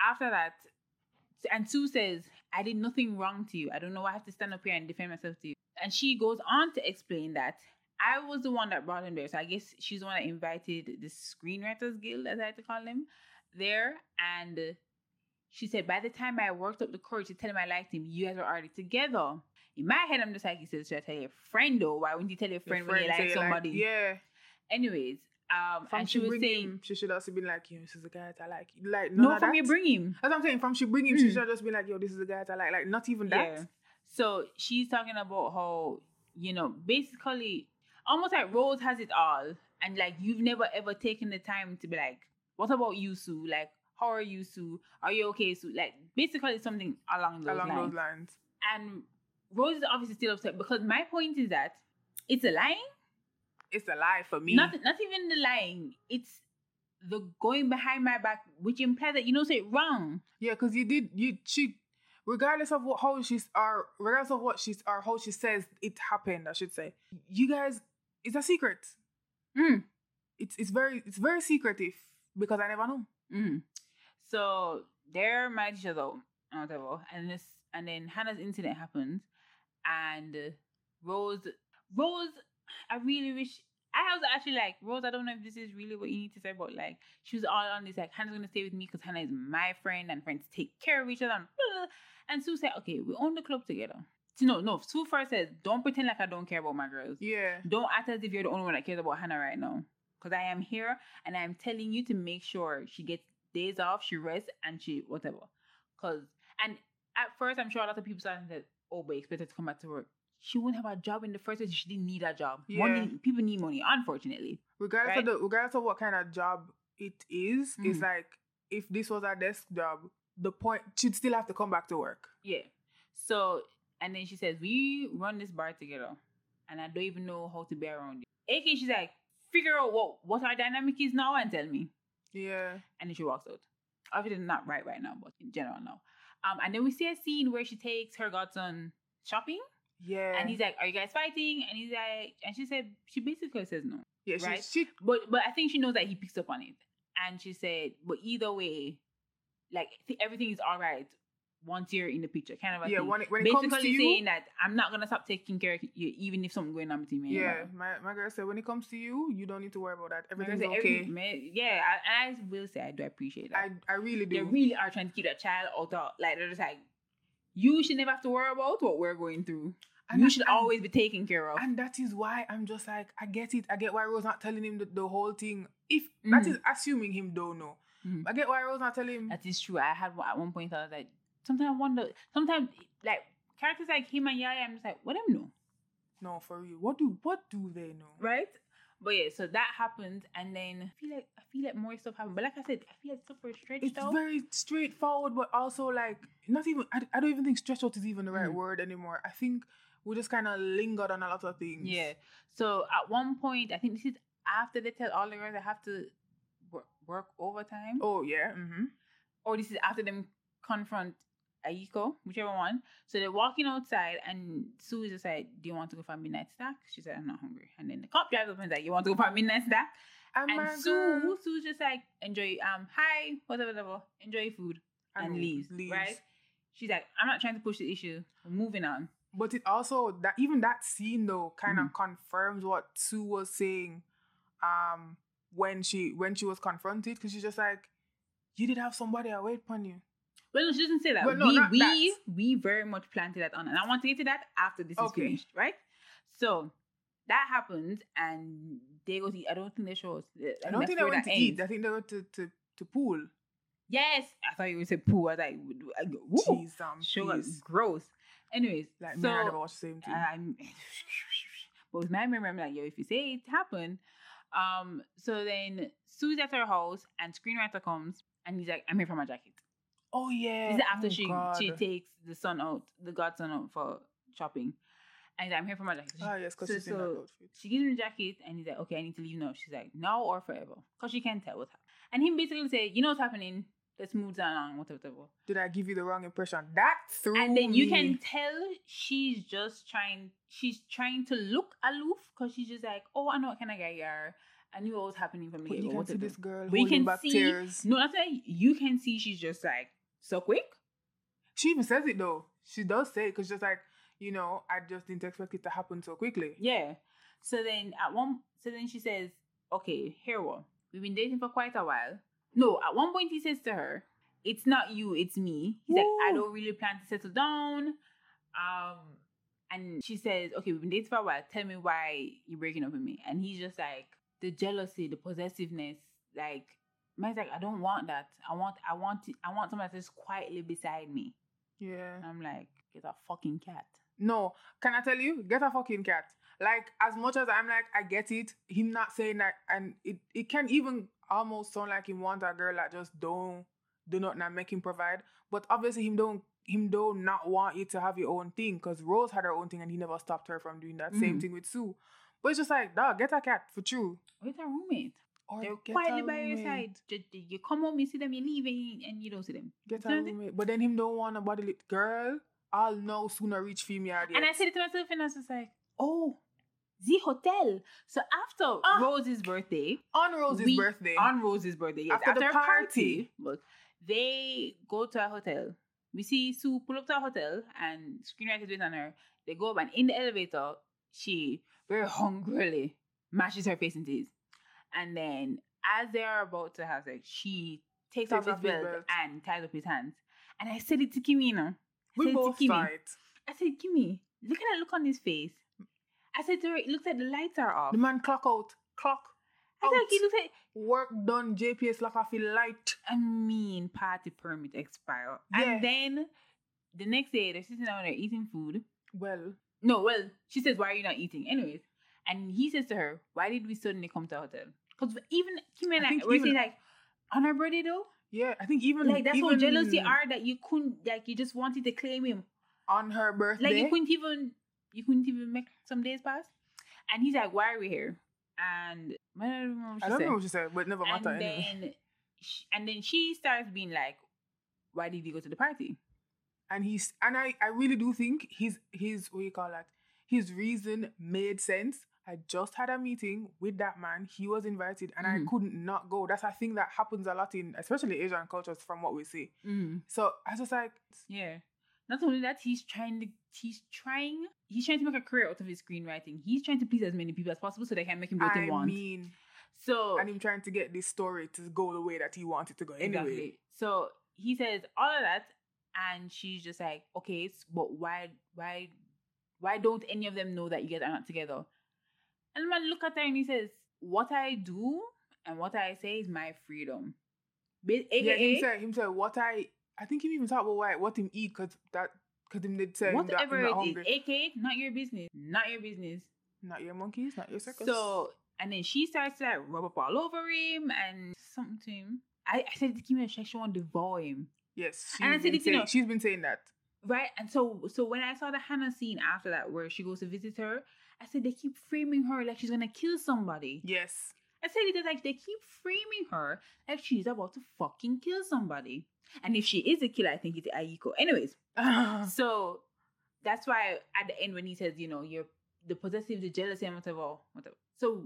after that, and Sue says, I did nothing wrong to you. I don't know why I have to stand up here and defend myself to you. And she goes on to explain that I was the one that brought him there. So I guess she's the one that invited the Screenwriters Guild, as I like to call them, there. And she said, by the time I worked up the courage to tell him I liked him, you guys were already together. In my head, I'm just like, he says, should I tell your friend though? Why wouldn't you tell your Your friend when you like somebody? yeah. Anyways, um, From and she she was saying, him, she should also be like, yo, this is a guy that I like. Like, no, from you bring him. That's what I'm saying. From she bring him, she Mm. should just be like, yo, this is a guy that I like. Like, not even that. So she's talking about how, you know, basically almost like Rose has it all. And like you've never ever taken the time to be like, what about you, Sue? Like, how are you, Sue? Are you okay, Sue? Like basically something along those Along lines. those lines. And Rose is obviously still upset because my point is that it's a lying. It's a lie for me. Not not even the lying. It's the going behind my back, which implies that you know say it wrong. Yeah, because you did you she regardless of what how she's or regardless of what she's or how she says it happened, I should say. You guys it's a secret. Mm. It's it's very it's very secretive because I never know. Mm. So they're mad at each other, whatever, and this, and then Hannah's incident happens, and Rose, Rose, I really wish. I was actually like, Rose, I don't know if this is really what you need to say, but like, she was all on this, like, Hannah's gonna stay with me because Hannah is my friend and friends take care of each other. And, blah, blah. and Sue said, okay, we own the club together. So, no, no, Sue first says, don't pretend like I don't care about my girls. Yeah. Don't act as if you're the only one that cares about Hannah right now. Because I am here and I'm telling you to make sure she gets days off, she rests, and she whatever. Because, and at first, I'm sure a lot of people started to oh, but expect her to come back to work. She wouldn't have a job in the first place. She didn't need a job. Yeah. Money, people need money, unfortunately. Regardless Right? of the regardless of what kind of job it is, it's Mhm. like if this was a desk job, the point she'd still have to come back to work. Yeah. So, and then she says, We run this bar together, and I don't even know how to be around you. AK, she's like, Figure out what, what our dynamic is now and tell me. Yeah. and then she walks out. Obviously, not right right now, but in general now. Um, and then we see a scene where she takes her godson shopping, Yeah. and he's like, "Are you guys fighting?" And he's like, and she said, she basically says no, yeah, she, right? she but but I think she knows that he picks up on it, and she said, but either way, like th- everything is all right once you're in the picture, kind of yeah, thing. when it when it comes to you, saying that I'm not gonna stop taking care of you, even if something going on between me. Yeah, my, my girl said when it comes to you, you don't need to worry about that. Everything's okay. every- man, yeah, I, and I will say I do appreciate that. I I really do. they really are trying to keep that child out of like they're just like you should never have to worry about what we're going through. And you should and- always be taken care of. And that is why I'm just like, I get it. I get why Rose not telling him the, the whole thing. If that Mhm. is assuming him don't know. Mhm. I get why Rose not telling him. That is true. I had at one point I was like, sometimes I wonder. Sometimes like characters like him and Yaya, I'm just like, what them know, No, for real. What do what do they know? right? But yeah, so that happened, and then I feel like I feel like more stuff happened. But like I said, I feel like stuff was stretched It's out. very straightforward, but also like not even. I, I don't even think stretch out is even the right Mm. word anymore. I think we just kind of lingered on a lot of things. Yeah. So at one point, I think this is after they tell all the girls they have to work, work overtime. Oh yeah. Mm-hmm. or this is after them confront Aiko, whichever one. So they're walking outside, and Sue is just like, "Do you want to go for a midnight snack?" She said, "I'm not hungry." And then the cop drives up and is like, "You want to go for a midnight snack?" And, And Sue, girl- Sue's just like, "Enjoy, um, hi, whatever, whatever, enjoy food," and, And leaves, leaves. Right? She's like, "I'm not trying to push the issue. We're moving on." But it also that even that scene though kind of Mhm. confirms what Sue was saying, um, when she when she was confronted because she's just like, you did have somebody I wait upon you. Well, no, she doesn't say that. Well, no, we we that. we very much planted that on, and I want to get to that after this is finished, right? So that happens, and they go to. eat. I don't think they show us. I don't think they went to eat. I think they went to to, to pool. Yes, I thought you would say pool. I was like, woo, Jeez, um, sugar, gross. Anyways, Like so me, I watched the same thing. I'm, but with my memory, I'm like, yo, if you say it happened, um, so then Sue's at her house, and screenwriter comes, and he's like, I'm here for my jacket. Oh yeah. This is after oh, she God. she takes the son out, the godson out for shopping. And I'm here for my jacket. Ah yes, because so- she's in that outfit. she gives him the jacket and he's like, Okay, I need to leave now. She's like, Now or forever. Because she can't tell what's happening. And him basically say, You know what's happening? Let's move along, whatever, whatever. Did I give you the wrong impression? That threw And then you me. can tell she's just trying she's trying to look aloof because she's just like, Oh, I know what kind of guy you are. I knew what was happening from the But you can see whatever." this girl We can back see tears. no, that's why you can see she's just like so quick. She even says it though. She does say it because just like you know, I just didn't expect it to happen so quickly. Yeah. So then at one so then she says, Okay, here what? We've been dating for quite a while. No, at one point he says to her, It's not you, it's me. He's like, I don't really plan to settle down. Um and she says, Okay, we've been dating for a while. Tell me why you're breaking up with me. And he's just like, the jealousy, the possessiveness, like man's like, I don't want that. I want I want it, I want someone that's just quietly beside me. Yeah. And I'm like, get a fucking cat. No, can I tell you? Get a fucking cat. Like as much as I'm like, I get it. Him not saying that, and it it can even almost sound like he want a girl that just don't do not not make him provide. But obviously him don't him don't not want you to have your own thing because Rose had her own thing and he never stopped her from doing that. Same Mhm. thing with Sue. But it's just like, dog, get a cat for true. With a roommate. Or They're get quietly by your side. You come home, you see them, you leave, and, you don't see them. Get a You know what I mean? roommate. But then him don't want nobody. Lit. Girl, I'll know sooner reach female. And I said it to myself, and I was just like, oh, the hotel. So after Ah. Rose's birthday, on Rose's we- birthday. on Rose's birthday, yes, After the her party. but they go to a hotel. We see Sue pull up to a hotel, and screenwriters wait on her. They go up, and in the elevator, she very hungrily mashes her face into his. And then, as they are about to have sex, she takes, off Takes his off his belt, belt. and ties up his hands. And I said it to Kimmy, you know. I we said both saw it. I said, Kimmy, look at that look on his face. I said to her, it looks like the lights are off. The man clock out. Clock. I said, he looks like, Work done. JPS lock off your light. I mean, party permit expire. Yeah. And then the next day, they're sitting down there eating food. Well, No, well, she says, why are you not eating? Anyways. And he says to her, why did we suddenly come to a hotel? Because even Kimmy and I I, think we're even- saying like, on her birthday though, yeah, I think even like that's even how jealousy are that you couldn't, like you just wanted to claim him. on her birthday. Like you couldn't even you couldn't even make some days pass. And he's like, "Why are we here?" And I don't remember what she I don't said. know what she said, but never and matter anyway. then, sh and then she starts being like, "Why did you go to the party?" And he's and I I really do think his his what you call that his reason made sense. I just had a meeting with that man. He was invited, and Mhm. I couldn't not go. That's a thing that happens a lot in, especially Asian cultures, from what we see. Mm, So I was just like, yeah. Not only that, he's trying to he's trying he's trying to make a career out of his screenwriting. He's trying to please as many people as possible so they can make him do what I they want. mean, so and him trying to get this story to go the way that he wanted to go. Anyway, Exactly. So he says all of that, and she's just like, okay, but why, why, why don't any of them know that you guys are not together? And the man look at her and he says, what I do and what I say is my freedom. Ba- yeah, him say him say what I I think him even talk about why what him eat because that because him did say that whatever him it not. AKA, not your business, not your business. Not your monkeys, not your circus. So, and then she starts to like rub up all over him and something to him. I, I said to Kim, she actually want to devour him. yes, and I said it, you know- she's been saying that. Right. And so so when I saw the Hannah scene after that where she goes to visit her, I said they keep framing her like she's gonna kill somebody. Yes. I said it like they keep framing her like she's about to fucking kill somebody. And if she is a killer, I think it's Aiko. Anyways, ah. so that's why at the end when he says, you know, you're the possessive, the jealousy, and whatever, whatever. So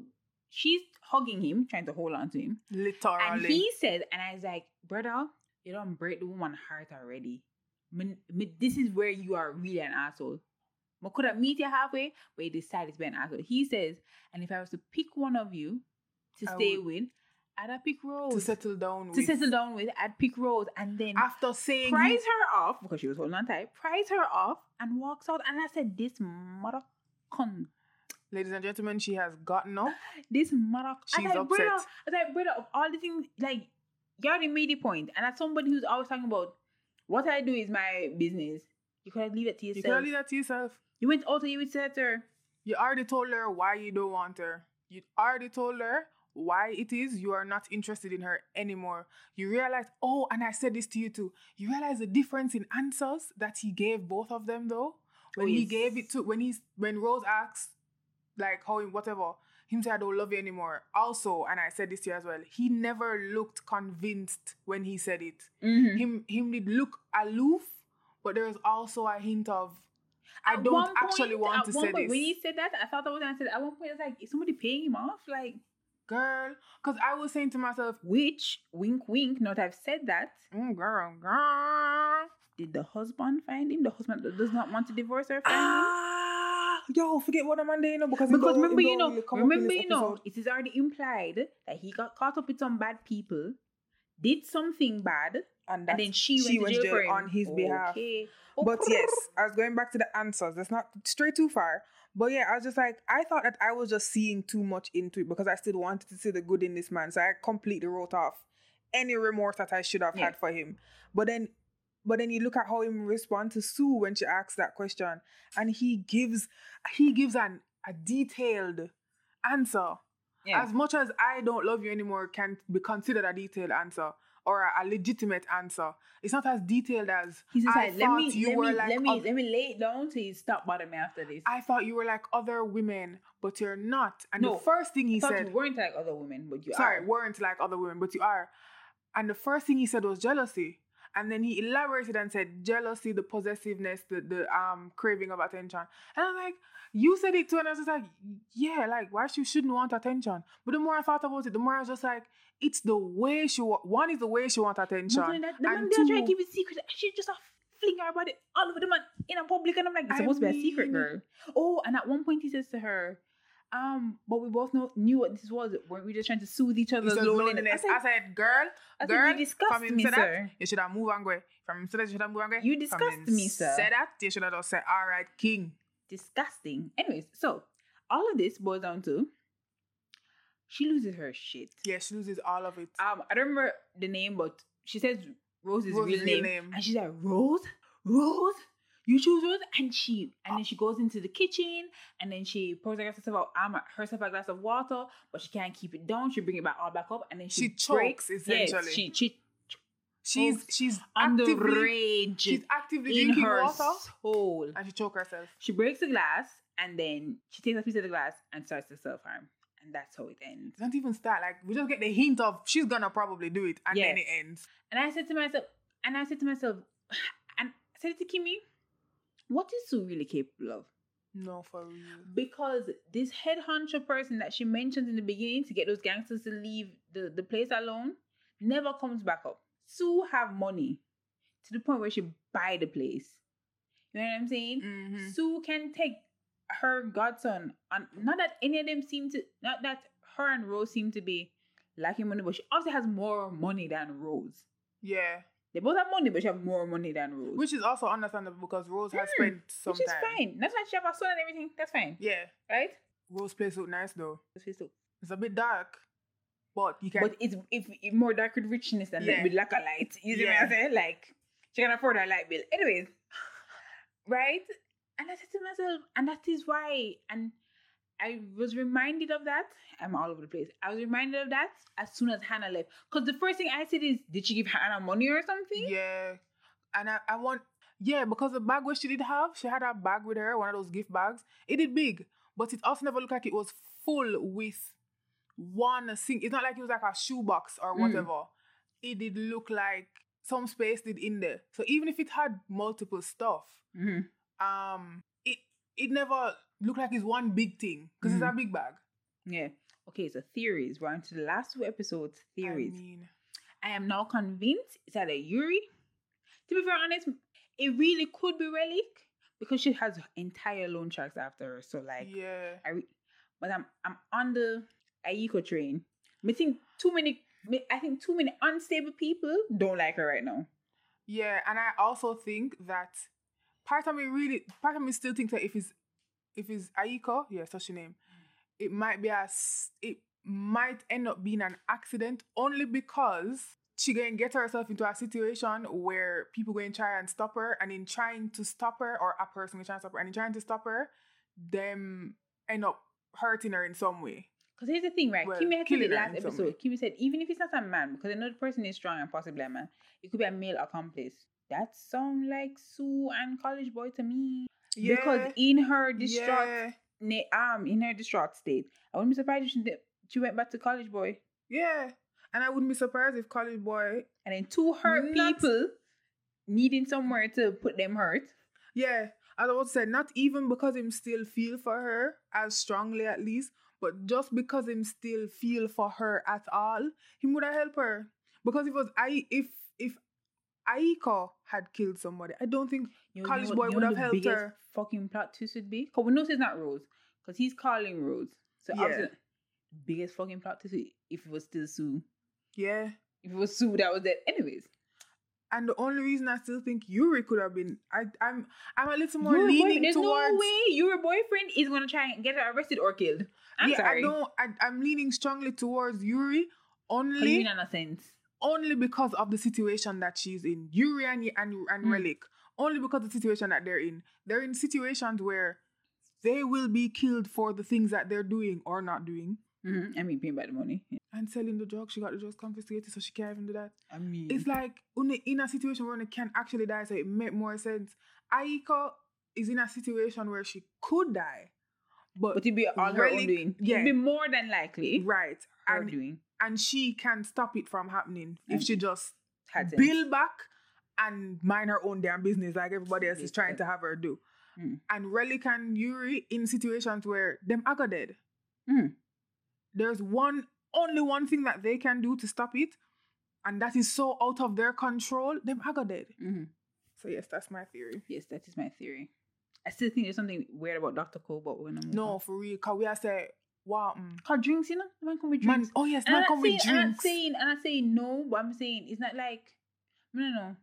she's hugging him, trying to hold on to him. Literally. And he said, and I was like, brother, you don't break the woman's heart already. This is where you are really an asshole. But could I meet you halfway? But he decided to be an asshole. He says, and if I was to pick one of you to I stay would- with, I'd pick Rose. To settle down with. To with. settle down with, I'd pick Rose and then After saying prize her off because she was holding on tight. Prize her off and walks out. And I said, "This mother con, Ladies and gentlemen, she has gotten up. this mother." She's I was like, brother, upset. I was like, brother, of all the things, like you already made the point. And as somebody who's always talking about what I do is my business, you could have leave it to yourself. You yourself. can leave that to yourself. You went out and you to her, You already told her why you don't want her. You already told her why it is you are not interested in her anymore. You realize, oh, and I said this to you too. You realize the difference in answers that he gave both of them though. When Oh, he gave it to when he's when Rose asked, like how whatever, him say I don't love you anymore. Also, and I said this to you as well, he never looked convinced when he said it. Mhm. Him him did look aloof, but there was also a hint of I At don't actually point- want to one say point, this. When he said that, I thought I was answered. At one point, I was like, "Is somebody paying him off?" Like, girl. Because I was saying to myself, which wink, wink. Not I've said that. mm, girl, girl. Did the husband find him? The husband does not want to divorce her. Ah, yo, forget what I'm on there, you know, because, Because don't- remember, you know, really come up in remember, you know, it is already implied that he got caught up with some bad people, did something bad, and, and then she went to jail, for him. on his behalf. Okay. Oh, But yes, I was going back to the answers. That's not straight too far. But yeah, I was just like, I thought that I was just seeing too much into it because I still wanted to see the good in this man. So I completely wrote off any remorse that I should have Yeah. had for him. But then but then you look at how he responds to Sue when she asks that question. And he gives he gives an a detailed answer. Yeah. As much as I don't love you anymore can be considered a detailed answer or a, a legitimate answer. It's not as detailed as He's just I like, let thought me, you let were me, like let me, oth- let me lay it down till you stop bothering me after this. I thought you were like other women, but you're not. And No, the first thing he I thought said, you weren't like other women, but you sorry, are. weren't like other women, but you are. And the first thing he said was jealousy. And then he elaborated and said jealousy, the possessiveness, the, the um craving of attention. And I'm like, you said it too, and I was just like, yeah, like why she shouldn't want attention. But the more I thought about it, the more I was just like, it's the way she wa- one is the way she wants attention. That, the man there trying two- to keep it secret. She just a fling her about it all over the man in a public, and I'm like, it's I supposed to be a secret, girl. Oh, and at one point he says to her, um, but we both know knew what this was. Weren't we just trying to soothe each He other's said loneliness? I I said, said, girl, I said, girl, you disgust me, say that, sir. you should have moved on, way. From him that, you should have moved on, way. You disgust me, sir. Say that, you should have just said, all right, king. disgusting. Anyways, so all of this boils down to she loses her shit. Yeah, she loses all of it. Um, I don't remember the name, but she says Rose's Rose's real, real name, name. and she's like Rose, Rose. You choose Rose, and she and then she goes into the kitchen, and then she pours herself, um, herself a glass of water, but she can't keep it down. She bring it back all back up, and then she, She breaks. chokes, Yes, she she she's she's actively, rage she's actively in drinking her water, soul. and she choke herself. She breaks the glass, and then she takes a piece of the glass and starts to self harm, and that's how it ends. It doesn't even start. Like we just get the hint of she's gonna probably do it, and Yeah. then it ends. And I said to myself, and I said to myself, and I said to Kimmy, what is Sue really capable of? No, for real. Because this head honcho person that she mentioned in the beginning to get those gangsters to leave the, the place alone never comes back up. Sue have money to the point where she buy the place. You know what I'm saying? Mhm. Sue can take her godson and not that any of them seem to not that her and Rose seem to be lacking money, but she also has more money than Rose. Yeah, They both have money, but she have more money than Rose. which is also understandable because Rose has Mm, spent some which is time. fine. That's why she have a son and everything. That's fine. Yeah, Right? Rose plays so nice though. It's a bit dark, but you can. But it's if, if more dark with richness than Yeah. with lack of light. You see what I'm saying? Like she can afford her light bill. Anyways. Right? And I said to myself, and that is why, and I was reminded of that. I'm all over the place. I was reminded of that as soon as Hannah left. Because the first thing I said is, did she give Hannah money or something? Yeah, and I, I want yeah because the bag what she did have, she had a bag with her, one of those gift bags. It did big, but it also never looked like it was full with one thing. It's not like it was like a shoebox or Mm. whatever. It did look like some space did in there. So even if it had multiple stuff, Mhm. um, it it never looked like it's one big thing because it's a mm. big bag. Yeah. Okay, so theories. We're on to the last two episodes. Theories. I mean, I am now convinced it's either Yuri. To be very honest, it really could be Relic because she has entire loan sharks after her. So like, yeah. I re- but I'm I'm on the Aiko train. I think too many. I think too many unstable people don't like her right now. Yeah, and I also think that part of me really, part of me still thinks that if it's if it's Aiko, yeah, such a name, it might be a s- it might end up being an accident only because she going get herself into a situation where people going to try and stop her, and in trying to stop her, or a person going to stop her, and in trying to stop her, them end up hurting her in some way. Because here's the thing, right? Well, Kimmy had said killing it last in episode. Kimmy said, even if it's not a man, because the person is strong and possibly a man, it could be a male accomplice. That sound like Sue and College Boy to me. Because in her distraught, yeah, um, in her distraught state, I wouldn't be surprised if she, she went back to College Boy. yeah, and I wouldn't be surprised if College Boy And then two hurt Not- people needing somewhere to put them hurt. Yeah, as I was said, not even because him still feel for her as strongly at least, but just because him still feel for her at all, he would have helped her. Because if it was I if if Aiko had killed somebody, I don't think You know- College you know- Boy you would have helped her. Fucking plot twist would be because we know it's not Rose because he's calling Rose. So Yeah. obviously, biggest fucking plot twist if it was still Sue. Yeah. If it was Sue, that was it. Anyways, And the only reason I still think Yuri could have been I I'm I'm a little more your leaning there's towards no way your boyfriend is gonna try and get her arrested or killed. I'm yeah, sorry. I don't I, I'm leaning strongly towards Yuri only in a sense. Only because of the situation that she's in. Yuri and and, and Mm. Relic. Only because of the situation that they're in. They're in situations where they will be killed for the things that they're doing or not doing. hmm I mean, paying back the money. And selling the drugs, she got the drugs confiscated, so she can't even do that. I mean, It's like in a situation where they can actually die, so it make more sense. Aiko is in a situation where she could die, but, but it'd be all her own doing. yeah. It'd be more than likely right, her and doing. and she can stop it from happening if she just Had sense. bill back and mind her own damn business like everybody else is trying to have her do. Mm. And Relic and Yuri in situations where them aga dead. Mm. There's one only one thing that they can do to stop it, and that is so out of their control. Them aga dead. hmm So yes, that's my theory. Yes, that is my theory. I still think there's something weird about Dr. Cole, but we're gonna move No, for real. Cause we are say, wow, mm, Cause drinks, you know, man come with man. drinks. Oh yes, And man, I'm come with saying, I'm not drinks. saying, I'm saying no, but I'm saying it's not like no, no, no.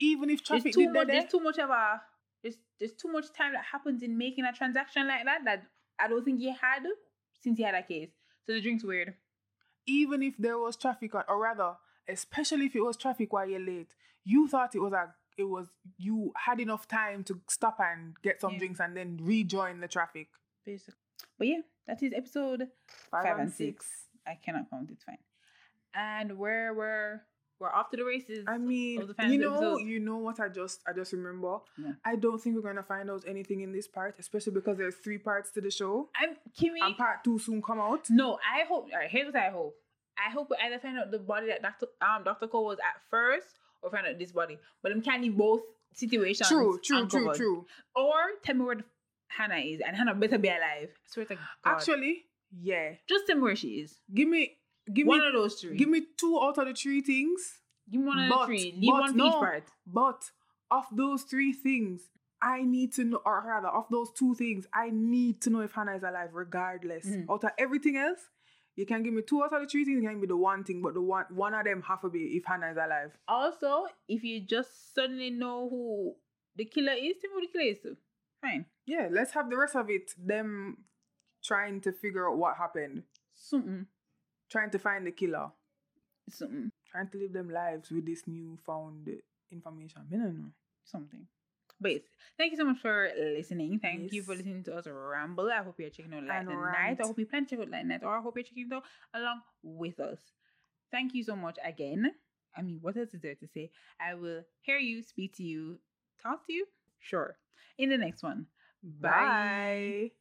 Even if There's traffic too did much. There's too much of a. There's there's too much time that happens in making a transaction like that that I don't think he had since he had a case. So the drink's weird. even if there was traffic on, or rather, especially if it was traffic while you're late, you thought it was a, it was you had enough time to stop and get some Yeah. drinks and then rejoin the traffic. Basically. But yeah, that is episode five, and six. I cannot count. It's fine. And where we're we're off to the races. I mean, the you know, episodes. you know what I just, I just remember. Yeah. I don't think we're gonna find out anything in this part, especially because there's three parts to the show, I'm Kimmy. and part two soon come out. No, I hope. All right, here's what I hope. I hope we either find out the body that Doctor um Doctor Cole was at first, or find out this body. But I'm can't leave both situations. True, true, true, uncovered. true. Or tell me where the Hannah is, and Hannah better be alive. I swear to God. Actually, yeah. just tell me where she is. Give me, give one me, one of those three. give me two out of the three things. Give me one of but- the three. Leave but one no. each part. But of those three things, I need to know, or rather, of those two things, I need to know if Hannah is alive, regardless. Mhm. Out of everything else, you can give me two out of the three things, you can give me the one thing, but the one one of them have to be if Hannah is alive. Also, if you just suddenly know who the killer is, tell me who the killer is too. Fine. Yeah, let's have the rest of it. Them trying to figure out what happened, Something. trying to find the killer, Something. trying to live them lives with this newfound information. I don't know. something. But yes, thank you so much for listening. Thank you for listening to us ramble. I hope you're checking out Light And the Night. I hope you plan to check out Light Night, or I hope you're checking out along with us. Thank you so much again. I mean, what else is there to say? I will hear you, speak to you, talk to you. Sure. In the next one. Bye. Bye.